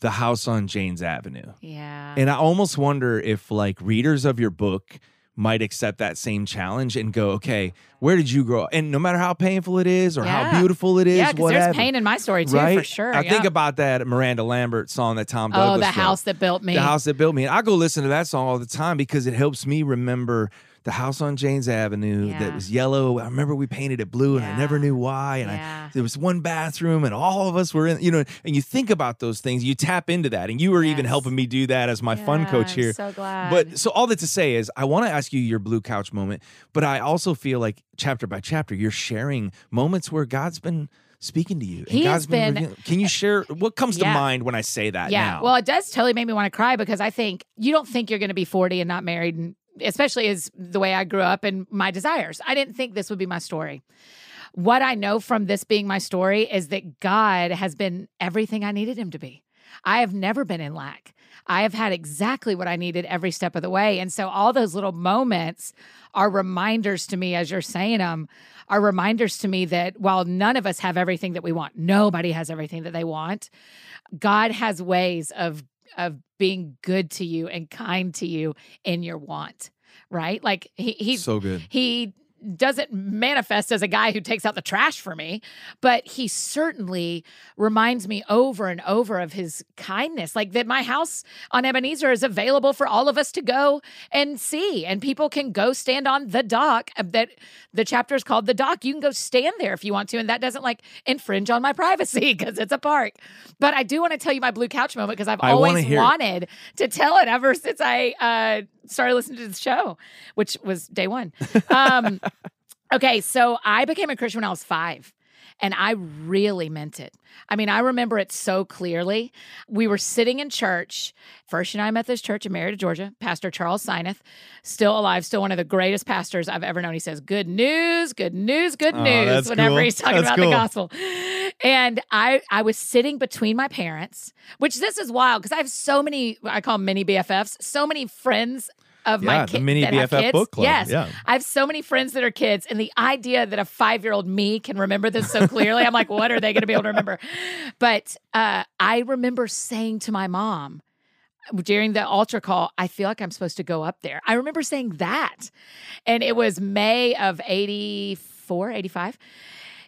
the house on Jane's Avenue. yeah. And I almost wonder if like readers of your book might accept that same challenge and go, okay, where did you grow up? And no matter how painful it is or Yeah. how beautiful it is, yeah, whatever. there's pain in my story too, right? for sure. I think about that Miranda Lambert song that Tom oh, the wrote. house that built me. The house that built me. And I go listen to that song all the time because it helps me remember the house on James Avenue Yeah. that was yellow. I remember we painted it blue and I never knew why. And Yeah. I, there was one bathroom and all of us were in, you know, and you think about those things, you tap into that. And you were even helping me do that as my fun Yeah, coach I'm here. so glad. But so all that to say is I want to ask you your blue couch moment, but I also feel like chapter by chapter, you're sharing moments where God's been speaking to you. And He God's has been- revealing- Can you share uh, what comes to mind when I say that yeah. now? Well, it does totally make me want to cry because I think you don't think you're going to be 40 and not married, and especially as the way I grew up and my desires. I didn't think this would be my story. What I know from this being my story is that God has been everything I needed him to be. I have never been in lack. I have had exactly what I needed every step of the way. And so all those little moments are reminders to me as you're saying them are reminders to me that while none of us have everything that we want, nobody has everything that they want. God has ways of of being good to you and kind to you in your want, right? Like he he So good. he doesn't manifest as a guy who takes out the trash for me, but he certainly reminds me over and over of his kindness. Like that my house on Ebenezer is available for all of us to go and see. And people can go stand on the dock. uh, That the chapter is called the dock. You can go stand there if you want to. And that doesn't like infringe on my privacy [laughs] because it's a park. But I do want to tell you my blue couch moment because I've I always it. wanted to tell it ever since I uh started listening to the show, which was day one. [laughs] Um, okay, so I became a Christian when I was five. And I really meant it. I mean, I remember it so clearly. We were sitting in church, First United Methodist Church in Marietta, Georgia. Pastor Charles Sineath, still alive, still one of the greatest pastors I've ever known. He says, Good news, good news, good Oh, news, whenever cool. he's talking That's about cool. the gospel. And I I was sitting between my parents, which this is wild because I have so many, I call them mini BFFs, so many friends of Yeah, my kids. mini BFF book club. Yes. Yeah. I have so many friends that are kids, and the idea that a five year old me can remember this so clearly, I'm like, what are they going to be able to remember? But uh, I remember saying to my mom during the altar call, I feel like I'm supposed to go up there. I remember saying that. And it was May of 84, 85.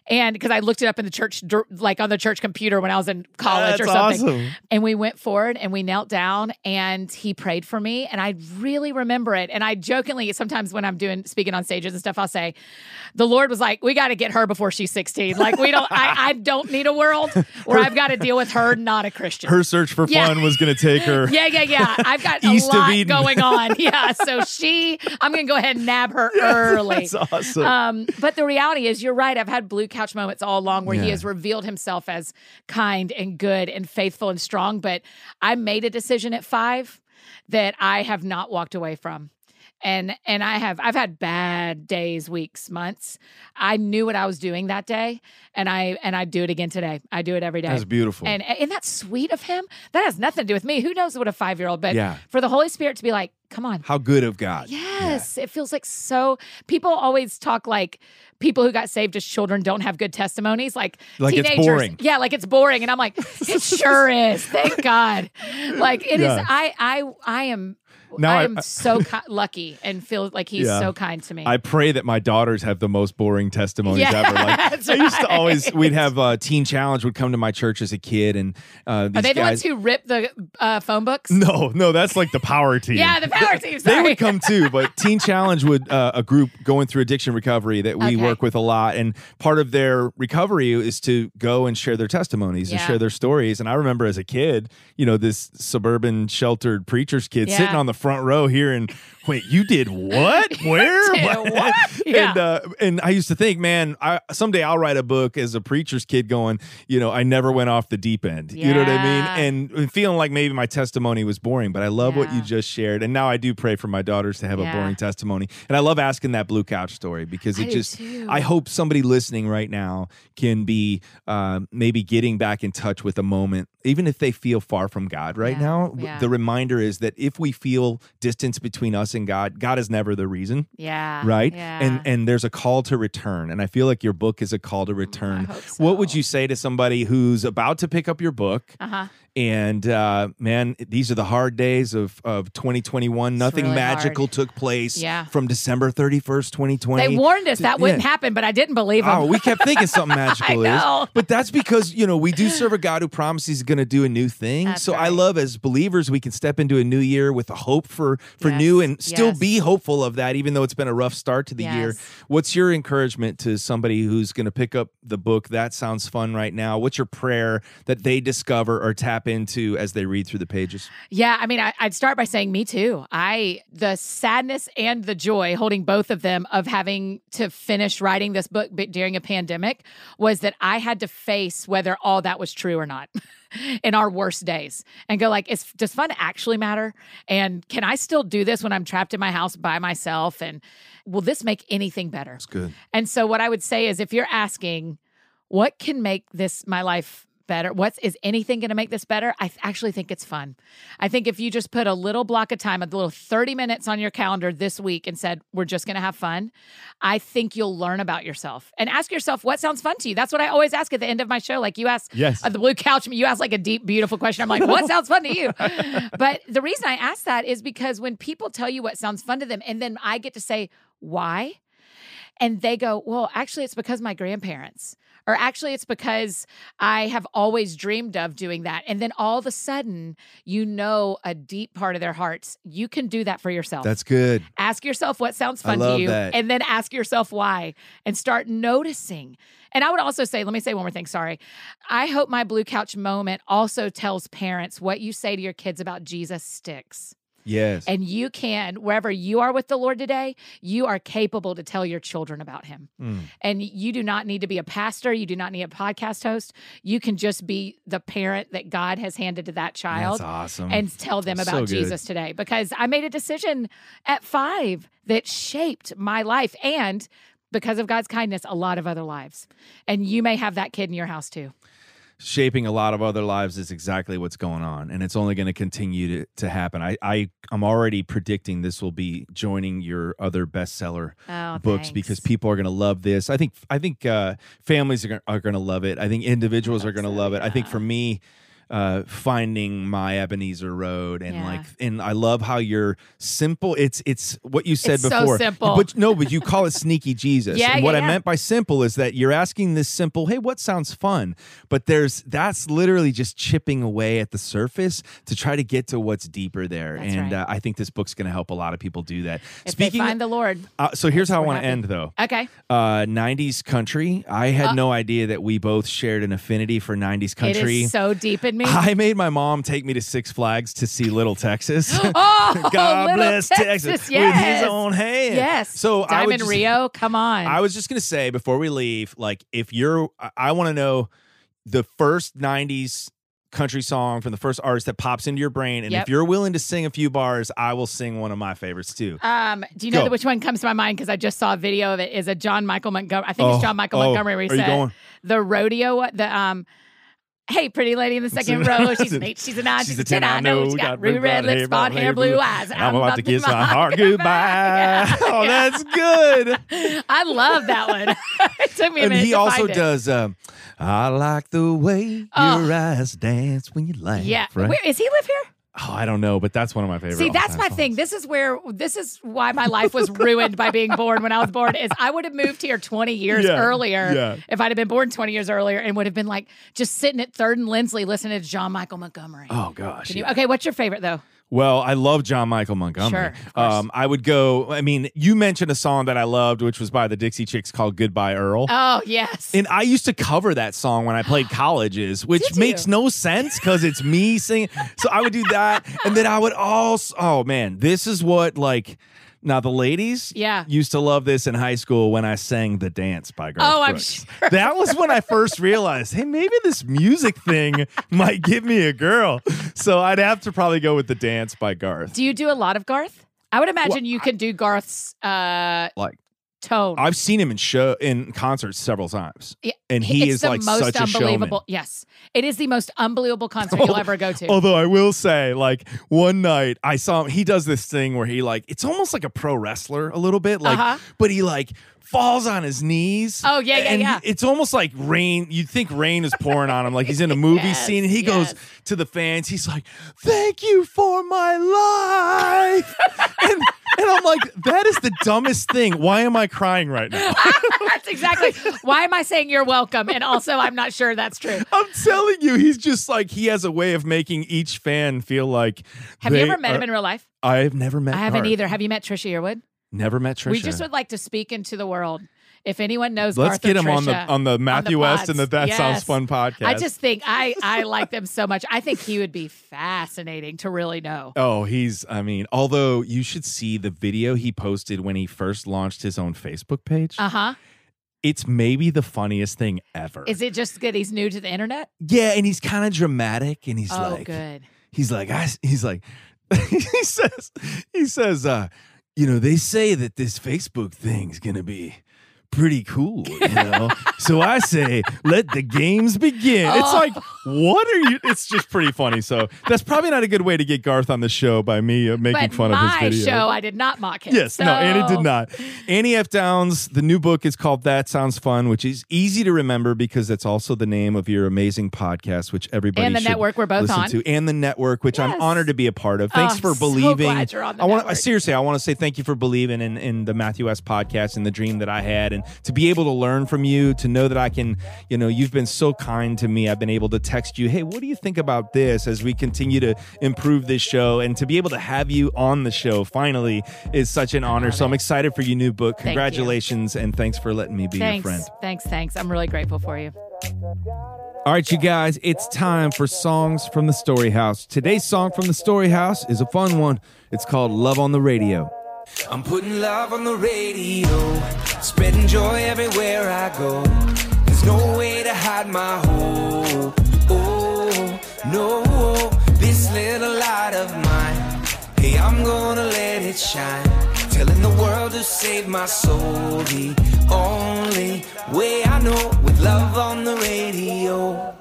And because I looked it up in the church, like on the church computer when I was in college or something. awesome. And we went forward and we knelt down and he prayed for me. And I really remember it. And I jokingly, sometimes when I'm doing speaking on stages and stuff, I'll say, the Lord was like, we got to get her before she's 16. Like, we don't, I, I don't need a world where I've got to deal with her, not a Christian. Her search for Yeah. fun was going to take her. [laughs] yeah, yeah, yeah. I've got [laughs] a lot going on. [laughs] Yeah. So she, I'm going to go ahead and nab her early. That's awesome. Um, but the reality is, you're right. I've had blue couch moments all along where he has revealed himself as kind and good and faithful and strong. But I made a decision at five that I have not walked away from. And and I have I've had bad days, weeks, months. I knew what I was doing that day, and I and I do it again today. I do it every day. That's beautiful. And and that's sweet of him. That has nothing to do with me. Who knows what a five year old? But Yeah. for the Holy Spirit to be like, come on, How good of God. Yes, it feels like so. People always talk like people who got saved as children don't have good testimonies, like, Like it's teenagers. boring. Yeah, like it's boring, and I'm like, it sure is. Thank God. Like it is. Yeah. I I I am. Now I I- am so ki- lucky and feel like he's Yeah. so kind to me. I pray that my daughters have the most boring testimonies Yeah, ever. Like [laughs] that's I used to always, we'd have uh, Teen Challenge would come to my church as a kid, and uh, these Are they the guys. ones who rip the uh, phone books? no, no, that's like the power [laughs] team. Yeah, the power team. They would come too, but [laughs] Teen Challenge would uh, a group going through addiction recovery that we Okay. work with a lot, and part of their recovery is to go and share their testimonies and share their stories. And I remember as a kid, you know, this suburban sheltered preacher's kid Yeah. sitting on the front row here, and wait, you did what? [laughs] Where? did what? [laughs] Yeah. And uh, and I used to think, man, I someday I'll write a book as a preacher's kid, going, you know, I never went off the deep end. You know what I mean? And feeling like maybe my testimony was boring, but I love what you just shared. And now I do pray for my daughters to have a boring testimony. And I love asking that blue couch story because it do just, I hope somebody listening right now can be uh, maybe getting back in touch with a moment, even if they feel far from God right Yeah. now. Yeah. The reminder is that if we feel distance between us and God, God is never the reason yeah. right Yeah. and and there's a call to return and i feel like your book is a call to return hope what would you say to somebody who's about to pick up your book uh huh. And uh, man these are the hard days of, of 2021 nothing really magical hard. took place Yeah. from december 31st 2020 They warned us that wouldn't Yeah. happen, but I didn't believe them. Oh, we kept thinking something [laughs] magical is. But that's because, you know, we do serve a God who promises he's going to do a new thing. That's so I love as believers, we can step into a new year with a hope for, for Yes, new and still yes. be hopeful of that, even though it's been a rough start to the year. What's your encouragement to somebody who's going to pick up the book? That sounds fun right now. What's your prayer that they discover or tap into as they read through the pages? Yeah, I mean, I, I'd start by saying me too. I the sadness and the joy, holding both of them, of having to finish writing this book during a pandemic, was that I had to face whether all that was true or not. [laughs] In our worst days, and go like, is does fun actually matter? And can I still do this when I'm trapped in my house by myself? And will this make anything better? It's good. And so, what I would say is, if you're asking, what can make this my life better? What's is anything going to make this better? I th- actually think it's fun. I think if you just put a little block of time, a little 30 minutes on your calendar this week and said, we're just going to have fun, I think you'll learn about yourself and ask yourself what sounds fun to you. That's what I always ask at the end of my show. Like you ask Yes. uh, the blue couch, you ask like a deep, beautiful question. I'm like, what sounds fun to you? [laughs] but the reason I ask that is because when people tell you what sounds fun to them, and then I get to say, why? And they go, well, actually, it's because my grandparents. Or actually, it's because I have always dreamed of doing that. And then all of a sudden, you know a deep part of their hearts. You can do that for yourself. That's good. ask yourself what sounds fun to you, that. and then ask yourself why, and start noticing. And I would also say, let me say one more thing. Sorry. I hope my blue couch moment also tells parents what you say to your kids about Jesus sticks. Yes. And you can, wherever you are with the Lord today, you are capable to tell your children about him. Mm. And you do not need to be a pastor. You do not need a podcast host. You can just be the parent that God has handed to that child That's awesome. and tell them about so. Jesus today. Because I made a decision at five that shaped my life and because of God's kindness, a lot of other lives. And you may have that kid in your house too. Shaping a lot of other lives is exactly what's going on and it's only going to continue to, to happen. I, I i'm already predicting this will be joining your other bestseller Oh, books thanks. because people are going to love this. I think i think uh, families are, gonna- are going to love it. I think individuals are going to so, love it. I think for me uh, finding my Ebenezer Road and Yeah. like and I love how you're simple. It's it's what you said It's so before. simple. But no, but you call it sneaky [laughs] Jesus. Yeah, and yeah, what I yeah. meant by simple is that you're asking this simple, hey, what sounds fun? But there's that's literally just chipping away at the surface to try to get to what's deeper there. That's and right. uh, I think this book's going to help a lot of people do that. if Speaking find the Lord. uh, so here's how I want to end though. Okay. Uh, 90s country. I had Uh, no idea that we both shared an affinity for 90s country. It is so deep in me. [laughs] I made my mom take me to Six Flags to see Little Texas. [gasps] oh, [laughs] God little bless Texas, Texas, with his own hand. Yes. So I would Diamond just- Rio, come on. I was just gonna say before we leave, like if you're, I, I want to know the first '90s country song from the first artist that pops into your brain, and Yep. if you're willing to sing a few bars, I will sing one of my favorites too. um, do you know Go. which one comes to my mind? Because I just saw a video of it. Is a John Michael Montgomery. I think Oh, it's John Michael oh, Montgomery. Where he are you said going? the rodeo. The um. Hey, pretty lady in the second [laughs] row. She's an eight. She's a nine. She's, a ten. I know. She's got ruby red lips, blonde hair, blue eyes. I'm about to kiss my heart [laughs] goodbye. Oh, that's good. [laughs] I love that one. it took me a and minute he to also does. Um, I like the way Oh. your eyes dance when you laugh. Yeah. right? Where, is he live here? Oh, I don't know, but that's one of my favorite. See, that's my thing. This is where this is why my life was ruined by being born when I was born. Is I would have moved here 20 years Yeah, earlier yeah. if I'd have been born 20 years earlier and would have been like just sitting at Third and Lindsley listening to John Michael Montgomery. Oh gosh. You- yeah. okay, what's your favorite though? Well, I love John Michael Montgomery. Sure, um, I would go. I mean, you mentioned a song that I loved, which was by the Dixie Chicks called "Goodbye Earl." Oh yes. and I used to cover that song when I played [gasps] colleges, which makes no sense because it's me singing. So I would do that, and then I would also. Oh man, this is what like. Now the ladies, Yeah. used to love this in high school when I sang "The Dance" by Garth Oh, I'm [laughs] sure. That was when I first realized, hey, maybe this music thing [laughs] might give me a girl. So I'd have to probably go with "The Dance" by Garth. do you do a lot of Garth? I would imagine you could do Garth's uh, Like tone. I've seen him in show in concerts several times, Yeah, and he it's is the like most such a unbelievable. Yes, it is the most unbelievable concert you'll ever go to. Although I will say, like one night I saw him, he does this thing where he like it's almost like a pro wrestler a little bit, like, Uh-huh. but he like falls on his knees. Oh, yeah, yeah, and yeah. It's almost like rain. You'd think rain is pouring on him, like he's in a movie [laughs] Yes, scene. And he goes to the fans. He's like, "Thank you for my life," [laughs] and and I'm like, "That is the dumbest thing. Why am I crying right now?" [laughs] that's exactly why am I saying you're welcome? And also, I'm not sure that's true. I'm telling you, he's just like he has a way of making each fan feel like. Have you ever met him in real life? I've never met. Him. I haven't either. Have you met Trisha Yearwood? Never met Trisha. We just would like to speak into the world. If anyone knows, Let's Garth or get him on the on the Matthew West and the. That Sounds Fun podcast. I just think I I like them so much. I think he would be fascinating to really know. Oh, he's I mean, although you should see the video he posted when he first launched his own Facebook page. Uh huh. it's maybe the funniest thing ever. Is it just good he's new to the internet? yeah, and he's kind of dramatic and he's oh, like good. he's like I, he's like [laughs] he says he says uh you know, they say that this Facebook thing's going to be pretty cool, you know. [laughs] so I say, let the games begin. It's like, what are you? It's just pretty funny. So that's probably not a good way to get Garth on the show by me uh, making But fun of his video. show, I did not mock him. Yes, no, Annie did not. Annie F. Downs, the new book is called That Sounds Fun, which is easy to remember because it's also the name of your amazing podcast, which everybody And the network we're both on. to, and the network, which I'm honored to be a part of. Thanks Oh, for so believing. glad you're on the I want seriously, I want to say thank you for believing in, in the Matthew West podcast and the dream that I had, and to be able to learn from you, to know that I can, you know, you've been so kind to me. I've been able to text you, hey, what do you think about this as we continue to improve this show, and to be able to have you on the show finally is such an honor. So I'm excited for your new book. Congratulations, and thanks for letting me be Thanks, your friend. thanks, thanks. I'm really grateful for you. All right, you guys, it's time for songs from the Story House. Today's song from the Story House is a fun one. It's called Love on the Radio. I'm putting love on the radio, spreading joy everywhere I go. There's no way to hide my hope. Oh, no, this little light of mine. Hey, I'm gonna let it shine. Telling the world to save my soul. The only way I know with love on the radio.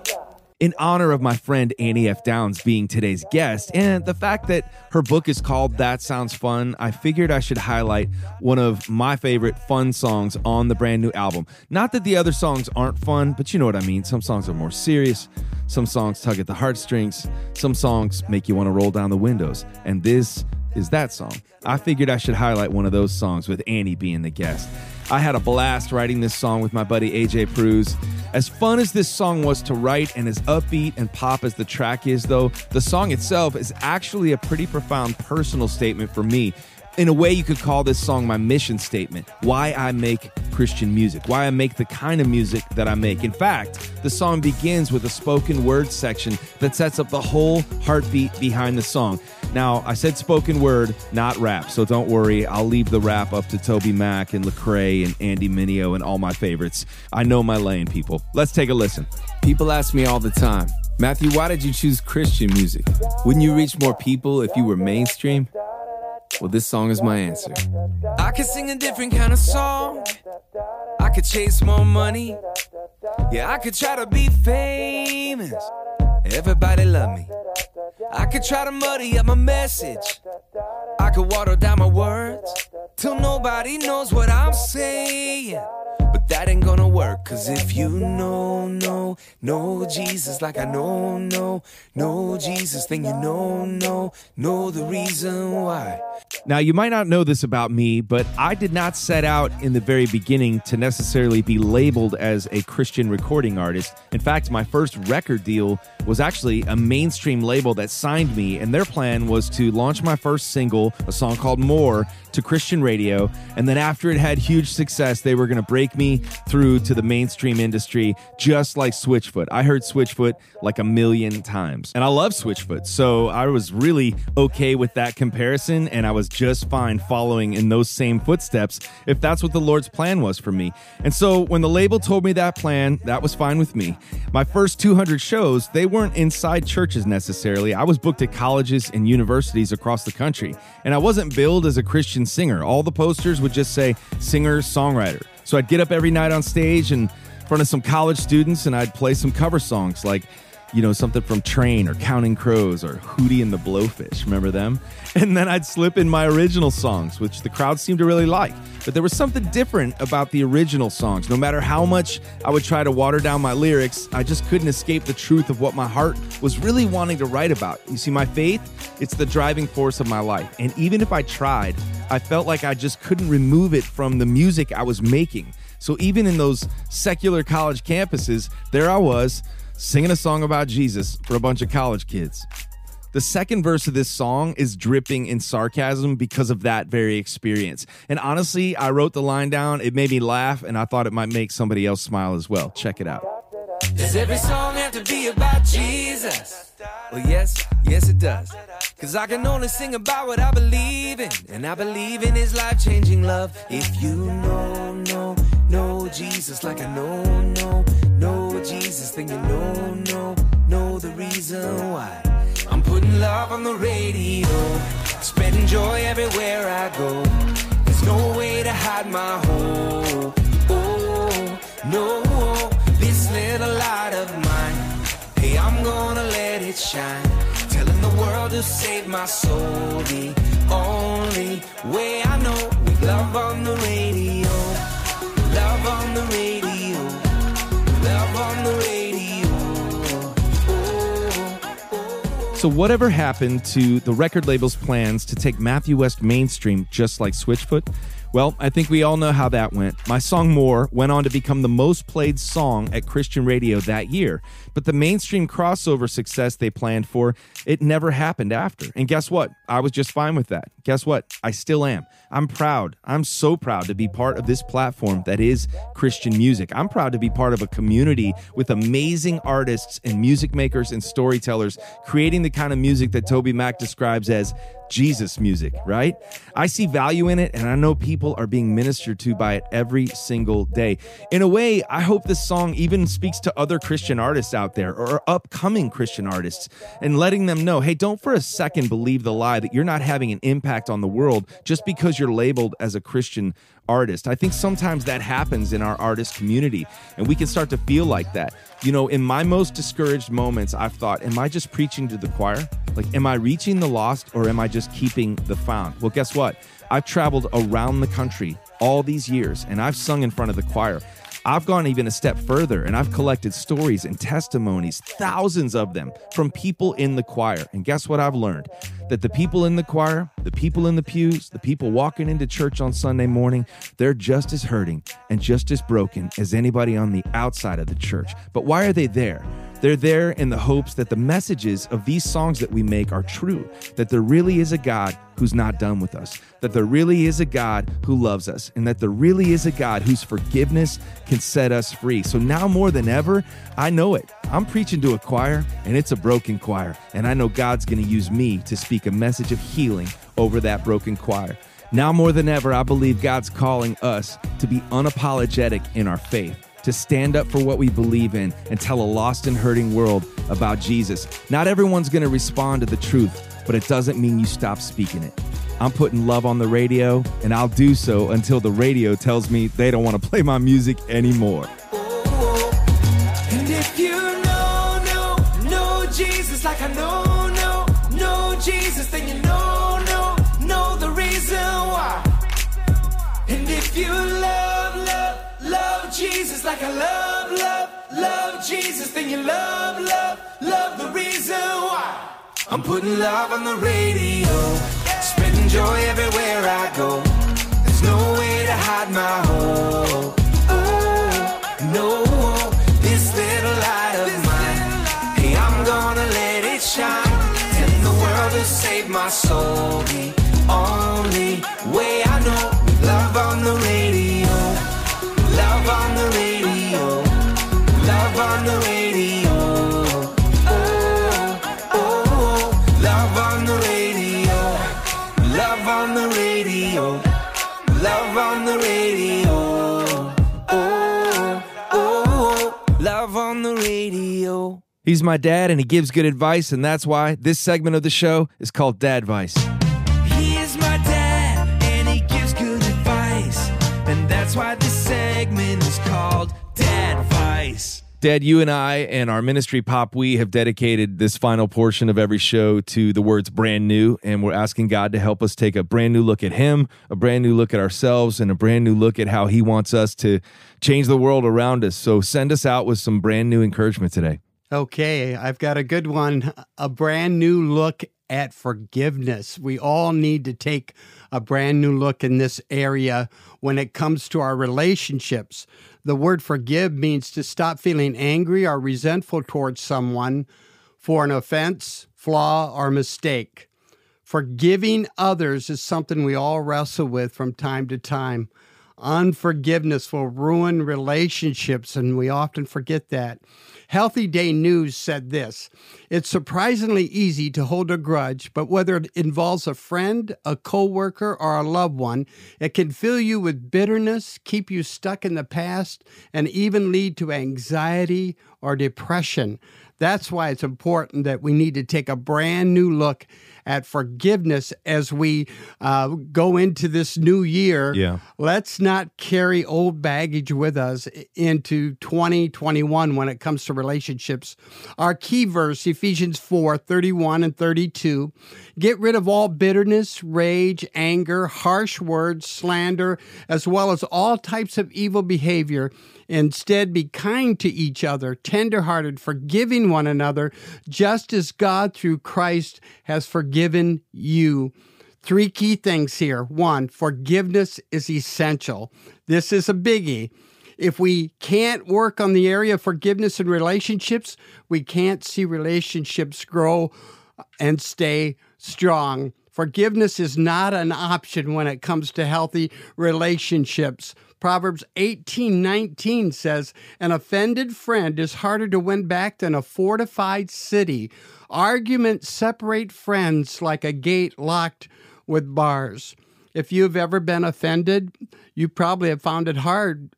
In honor of my friend Annie F. Downs being today's guest and the fact that her book is called That Sounds Fun, I figured I should highlight one of my favorite fun songs on the brand new album. Not that the other songs aren't fun, but you know what I mean. Some songs are more serious, some songs tug at the heartstrings, some songs make you want to roll down the windows. And this is that song. I figured I should highlight one of those songs with Annie being the guest. I had a blast writing this song with my buddy AJ Pruis. As fun as this song was to write and as upbeat and pop as the track is, though, the song itself is actually a pretty profound personal statement for me. In a way, you could call this song my mission statement why I make Christian music, why I make the kind of music that I make. In fact, the song begins with a spoken word section that sets up the whole heartbeat behind the song. Now, I said spoken word, not rap, so don't worry. I'll leave the rap up to TobyMac and Lecrae and Andy Mineo and all my favorites. I know my lane, people. Let's take a listen. People ask me all the time, Matthew, why did you choose Christian music? Wouldn't you reach more people if you were mainstream? Well, this song is my answer. I could sing a different kind of song. I could chase more money. Yeah, I could try to be famous. Everybody love me. I could try to muddy up my message. I could water down my words till nobody knows what I'm saying. That ain't gonna work, cause if you know, know, know Jesus like I know, know, know Jesus, then you know, know, know the reason why. Now, you might not know this about me, but I did not set out in the very beginning to necessarily be labeled as a Christian recording artist. In fact, my first record deal was actually a mainstream label that signed me, and their plan was to launch my first single, a song called More, to Christian radio. And then after it had huge success, they were going to break me through to the mainstream industry, just like Switchfoot. I heard Switchfoot like a million times, and I love Switchfoot. So I was really okay with that comparison, and I was just fine following in those same footsteps if that's what the Lord's plan was for me. And so when the label told me that plan, that was fine with me. My first 200 shows, they weren't inside churches necessarily. I was booked at colleges and universities across the country, and I wasn't billed as a Christian singer. All the posters would just say singer songwriter. So I'd get up every night on stage and in front of some college students and I'd play some cover songs like you know, something from Train or Counting Crows or Hootie and the Blowfish. Remember them? [laughs] And then I'd slip in my original songs, which the crowd seemed to really like. But there was something different about the original songs. No matter how much I would try to water down my lyrics, I just couldn't escape the truth of what my heart was really wanting to write about. You see, my faith, it's the driving force of my life. And even if I tried, I felt like I just couldn't remove it from the music I was making. So even in those secular college campuses, there I was singing a song about Jesus for a bunch of college kids. The second verse of this song is dripping in sarcasm because of that very experience. And honestly, I wrote the line down, it made me laugh, and I thought it might make somebody else smile as well. Check it out. Does every song have to be about Jesus? Well, yes, yes, it does. Cause I can only sing about what I believe in. And I believe in his life changing love. If you know, know, know Jesus like I know, know, know Jesus, then you know, know, know the reason why. I'm putting love on the radio, spreading joy everywhere I go. There's no way to hide my hope. Oh, No, this little light of mine. Hey, I'm gonna let it shine. Telling the world to save my soul. The only way I know we love on the radio. Love on the radio. So, whatever happened to the record label's plans to take Matthew West mainstream just like Switchfoot? Well, I think we all know how that went. My song More went on to become the most played song at Christian radio that year. But the mainstream crossover success they planned for, it never happened after. And guess what? I was just fine with that. Guess what? I still am. I'm proud. I'm so proud to be part of this platform that is Christian music. I'm proud to be part of a community with amazing artists and music makers and storytellers creating the kind of music that TobyMac describes as Jesus music, right? I see value in it and I know people are being ministered to by it every single day. In a way, I hope this song even speaks to other Christian artists out there or upcoming Christian artists and letting them know hey, don't for a second believe the lie that you're not having an impact on the world just because you're labeled as a Christian artist. I think sometimes that happens in our artist community and we can start to feel like that. You know, in my most discouraged moments, I've thought, am I just preaching to the choir? Like, am I reaching the lost or am I just keeping the found? Well, guess what? I've traveled around the country all these years and I've sung in front of the choir. I've gone even a step further and I've collected stories and testimonies, thousands of them, from people in the choir. And guess what I've learned? That the people in the choir, the people in the pews, the people walking into church on Sunday morning, they're just as hurting and just as broken as anybody on the outside of the church. But why are they there? They're there in the hopes that the messages of these songs that we make are true, that there really is a God who's not done with us, that there really is a God who loves us, and that there really is a God whose forgiveness can set us free. So now more than ever, I know it. I'm preaching to a choir, and it's a broken choir, and I know God's going to use me to speak a message of healing over that broken choir. Now more than ever, I believe God's calling us to be unapologetic in our faith to stand up for what we believe in and tell a lost and hurting world about Jesus. Not everyone's going to respond to the truth, but it doesn't mean you stop speaking it. I'm putting love on the radio, and I'll do so until the radio tells me they don't want to play my music anymore. And if you know, know, know Jesus like I know, know, know Jesus, then you know, know, know the reason why. And if you love, love, love Jesus like I love, love, love Jesus, then you love, love, love the reason why. I'm putting love on the radio, spreading joy everywhere I go. There's no way to hide my hope. Oh, no, this little light of mine. Hey, I'm gonna let it shine. Tell the world to save my soul. The only way I know, He's my dad, and he gives good advice, and that's why this segment of the show is called Dadvice. He is my dad, and he gives good advice. And that's why this segment is called Dadvice. Dad, you and I and our ministry Pop We have dedicated this final portion of every show to the words brand new. And we're asking God to help us take a brand new look at Him, a brand new look at ourselves, and a brand new look at how He wants us to change the world around us. So send us out with some brand new encouragement today. Okay, I've got a good one. A brand new look at forgiveness. We all need to take a brand new look in this area when it comes to our relationships. The word forgive means to stop feeling angry or resentful towards someone for an offense, flaw, or mistake. Forgiving others is something we all wrestle with from time to time. Unforgiveness will ruin relationships, and we often forget that. HealthDay News said this It's surprisingly easy to hold a grudge, but whether it involves a friend, a coworker, or a loved one, it can fill you with bitterness, keep you stuck in the past, and even lead to anxiety or depression. That's why it's important that we need to take a brand new look at forgiveness as we uh, go into this new year. Yeah. Let's not carry old baggage with us into 2021 when it comes to relationships. Our key verse, Ephesians 4 31 and 32. Get rid of all bitterness, rage, anger, harsh words, slander, as well as all types of evil behavior. Instead, be kind to each other, tenderhearted, forgiving one another, just as God through Christ has forgiven you. Three key things here. One, forgiveness is essential. This is a biggie. If we can't work on the area of forgiveness in relationships, we can't see relationships grow and stay strong. Forgiveness is not an option when it comes to healthy relationships. Proverbs 18:19 says, "An offended friend is harder to win back than a fortified city. Arguments separate friends like a gate locked with bars." If you've ever been offended, you probably have found it hard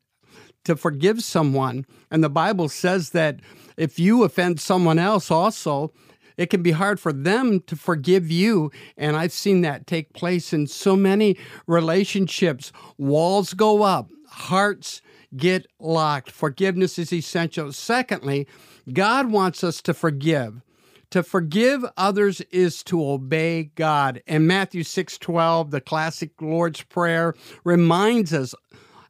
to forgive someone. And the Bible says that if you offend someone else also, it can be hard for them to forgive you. And I've seen that take place in so many relationships. Walls go up, hearts get locked. Forgiveness is essential. Secondly, God wants us to forgive. To forgive others is to obey God. And Matthew 6:12, the classic Lord's Prayer, reminds us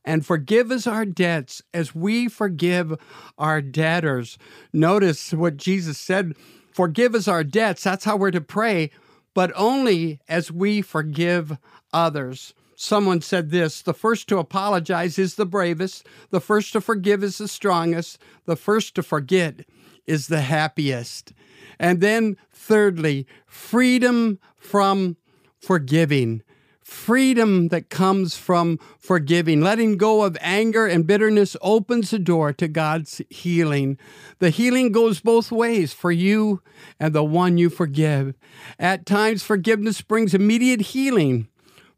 and forgive us our debts as we forgive our debtors. Notice what Jesus said forgive us our debts. That's how we're to pray, but only as we forgive others. Someone said this the first to apologize is the bravest, the first to forgive is the strongest, the first to forget is the happiest. And then, thirdly, freedom from forgiving freedom that comes from forgiving. Letting go of anger and bitterness opens the door to God's healing. The healing goes both ways for you and the one you forgive. At times, forgiveness brings immediate healing.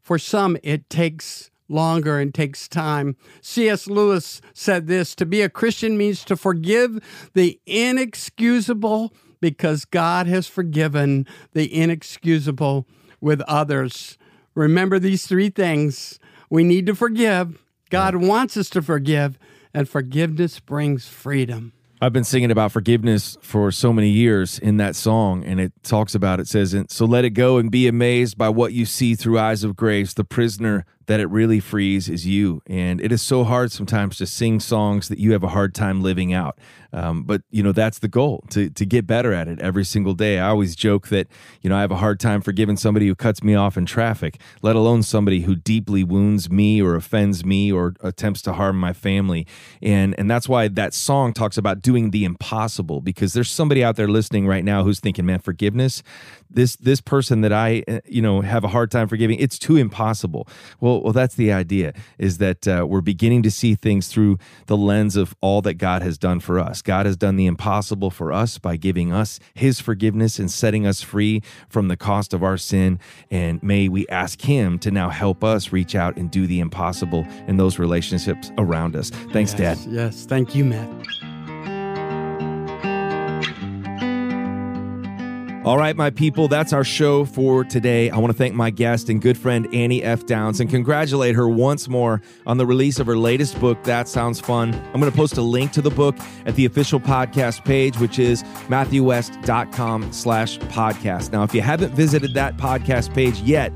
For some, it takes longer and takes time. C.S. Lewis said this To be a Christian means to forgive the inexcusable because God has forgiven the inexcusable with others. Remember these three things. We need to forgive. God wants us to forgive, and forgiveness brings freedom. I've been singing about forgiveness for so many years in that song, and it talks about it says, So let it go and be amazed by what you see through eyes of grace. The prisoner that it really frees is you. And it is so hard sometimes to sing songs that you have a hard time living out. Um, but, you know, that's the goal to, to get better at it every single day. I always joke that, you know, I have a hard time forgiving somebody who cuts me off in traffic, let alone somebody who deeply wounds me or offends me or attempts to harm my family. And, and that's why that song talks about doing the impossible because there's somebody out there listening right now who's thinking, man, forgiveness, this, this person that I, uh, you know, have a hard time forgiving, it's too impossible. Well, well, that's the idea is that uh, we're beginning to see things through the lens of all that God has done for us. God has done the impossible for us by giving us his forgiveness and setting us free from the cost of our sin. And may we ask him to now help us reach out and do the impossible in those relationships around us. Thanks, Dad. Yes, yes. Thank you, Matt. All right, my people, that's our show for today. I want to thank my guest and good friend Annie F. Downs and congratulate her once more on the release of her latest book, That Sounds Fun. I'm going to post a link to the book at the official podcast page, which is matthewwest.com slash podcast. Now, if you haven't visited that podcast page yet,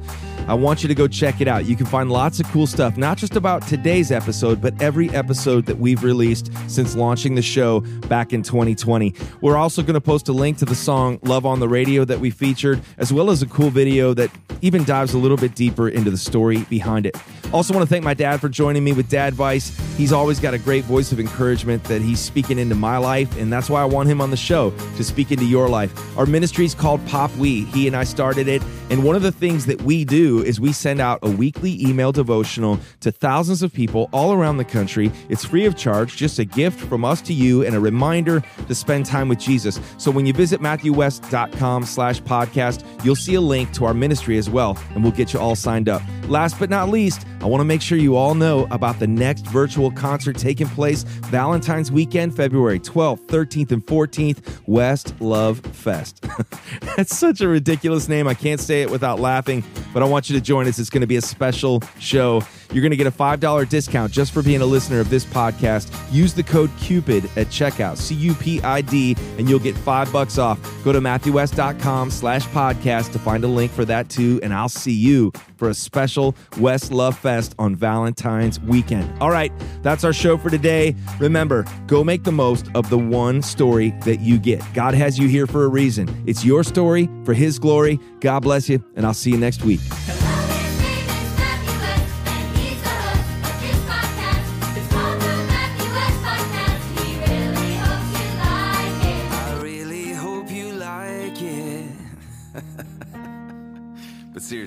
I want you to go check it out. You can find lots of cool stuff, not just about today's episode, but every episode that we've released since launching the show back in 2020. We're also going to post a link to the song Love on the Radio that we featured, as well as a cool video that even dives a little bit deeper into the story behind it. Also, want to thank my dad for joining me with Dadvice. He's always got a great voice of encouragement that he's speaking into my life, and that's why I want him on the show to speak into your life. Our ministry is called Pop We. He and I started it, and one of the things that we do is we send out a weekly email devotional to thousands of people all around the country. It's free of charge, just a gift from us to you and a reminder to spend time with Jesus. So when you visit matthewwest.com slash podcast, you'll see a link to our ministry as well, and we'll get you all signed up. Last but not least, I want to make sure you all know about the next virtual concert taking place Valentine's weekend, February 12th, 13th, and 14th, West Love Fest. [laughs] That's such a ridiculous name. I can't say it without laughing, but I want you to join us. It's going to be a special show. You're going to get a $5 discount just for being a listener of this podcast. Use the code CUPID at checkout, C U P I D, and you'll get five bucks off. Go to MatthewWest.com slash podcast to find a link for that too, and I'll see you for a special West Love Fest on Valentine's weekend. All right, that's our show for today. Remember, go make the most of the one story that you get. God has you here for a reason. It's your story for His glory. God bless you, and I'll see you next week.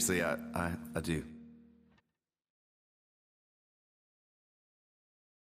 Seriously, I, I, I do.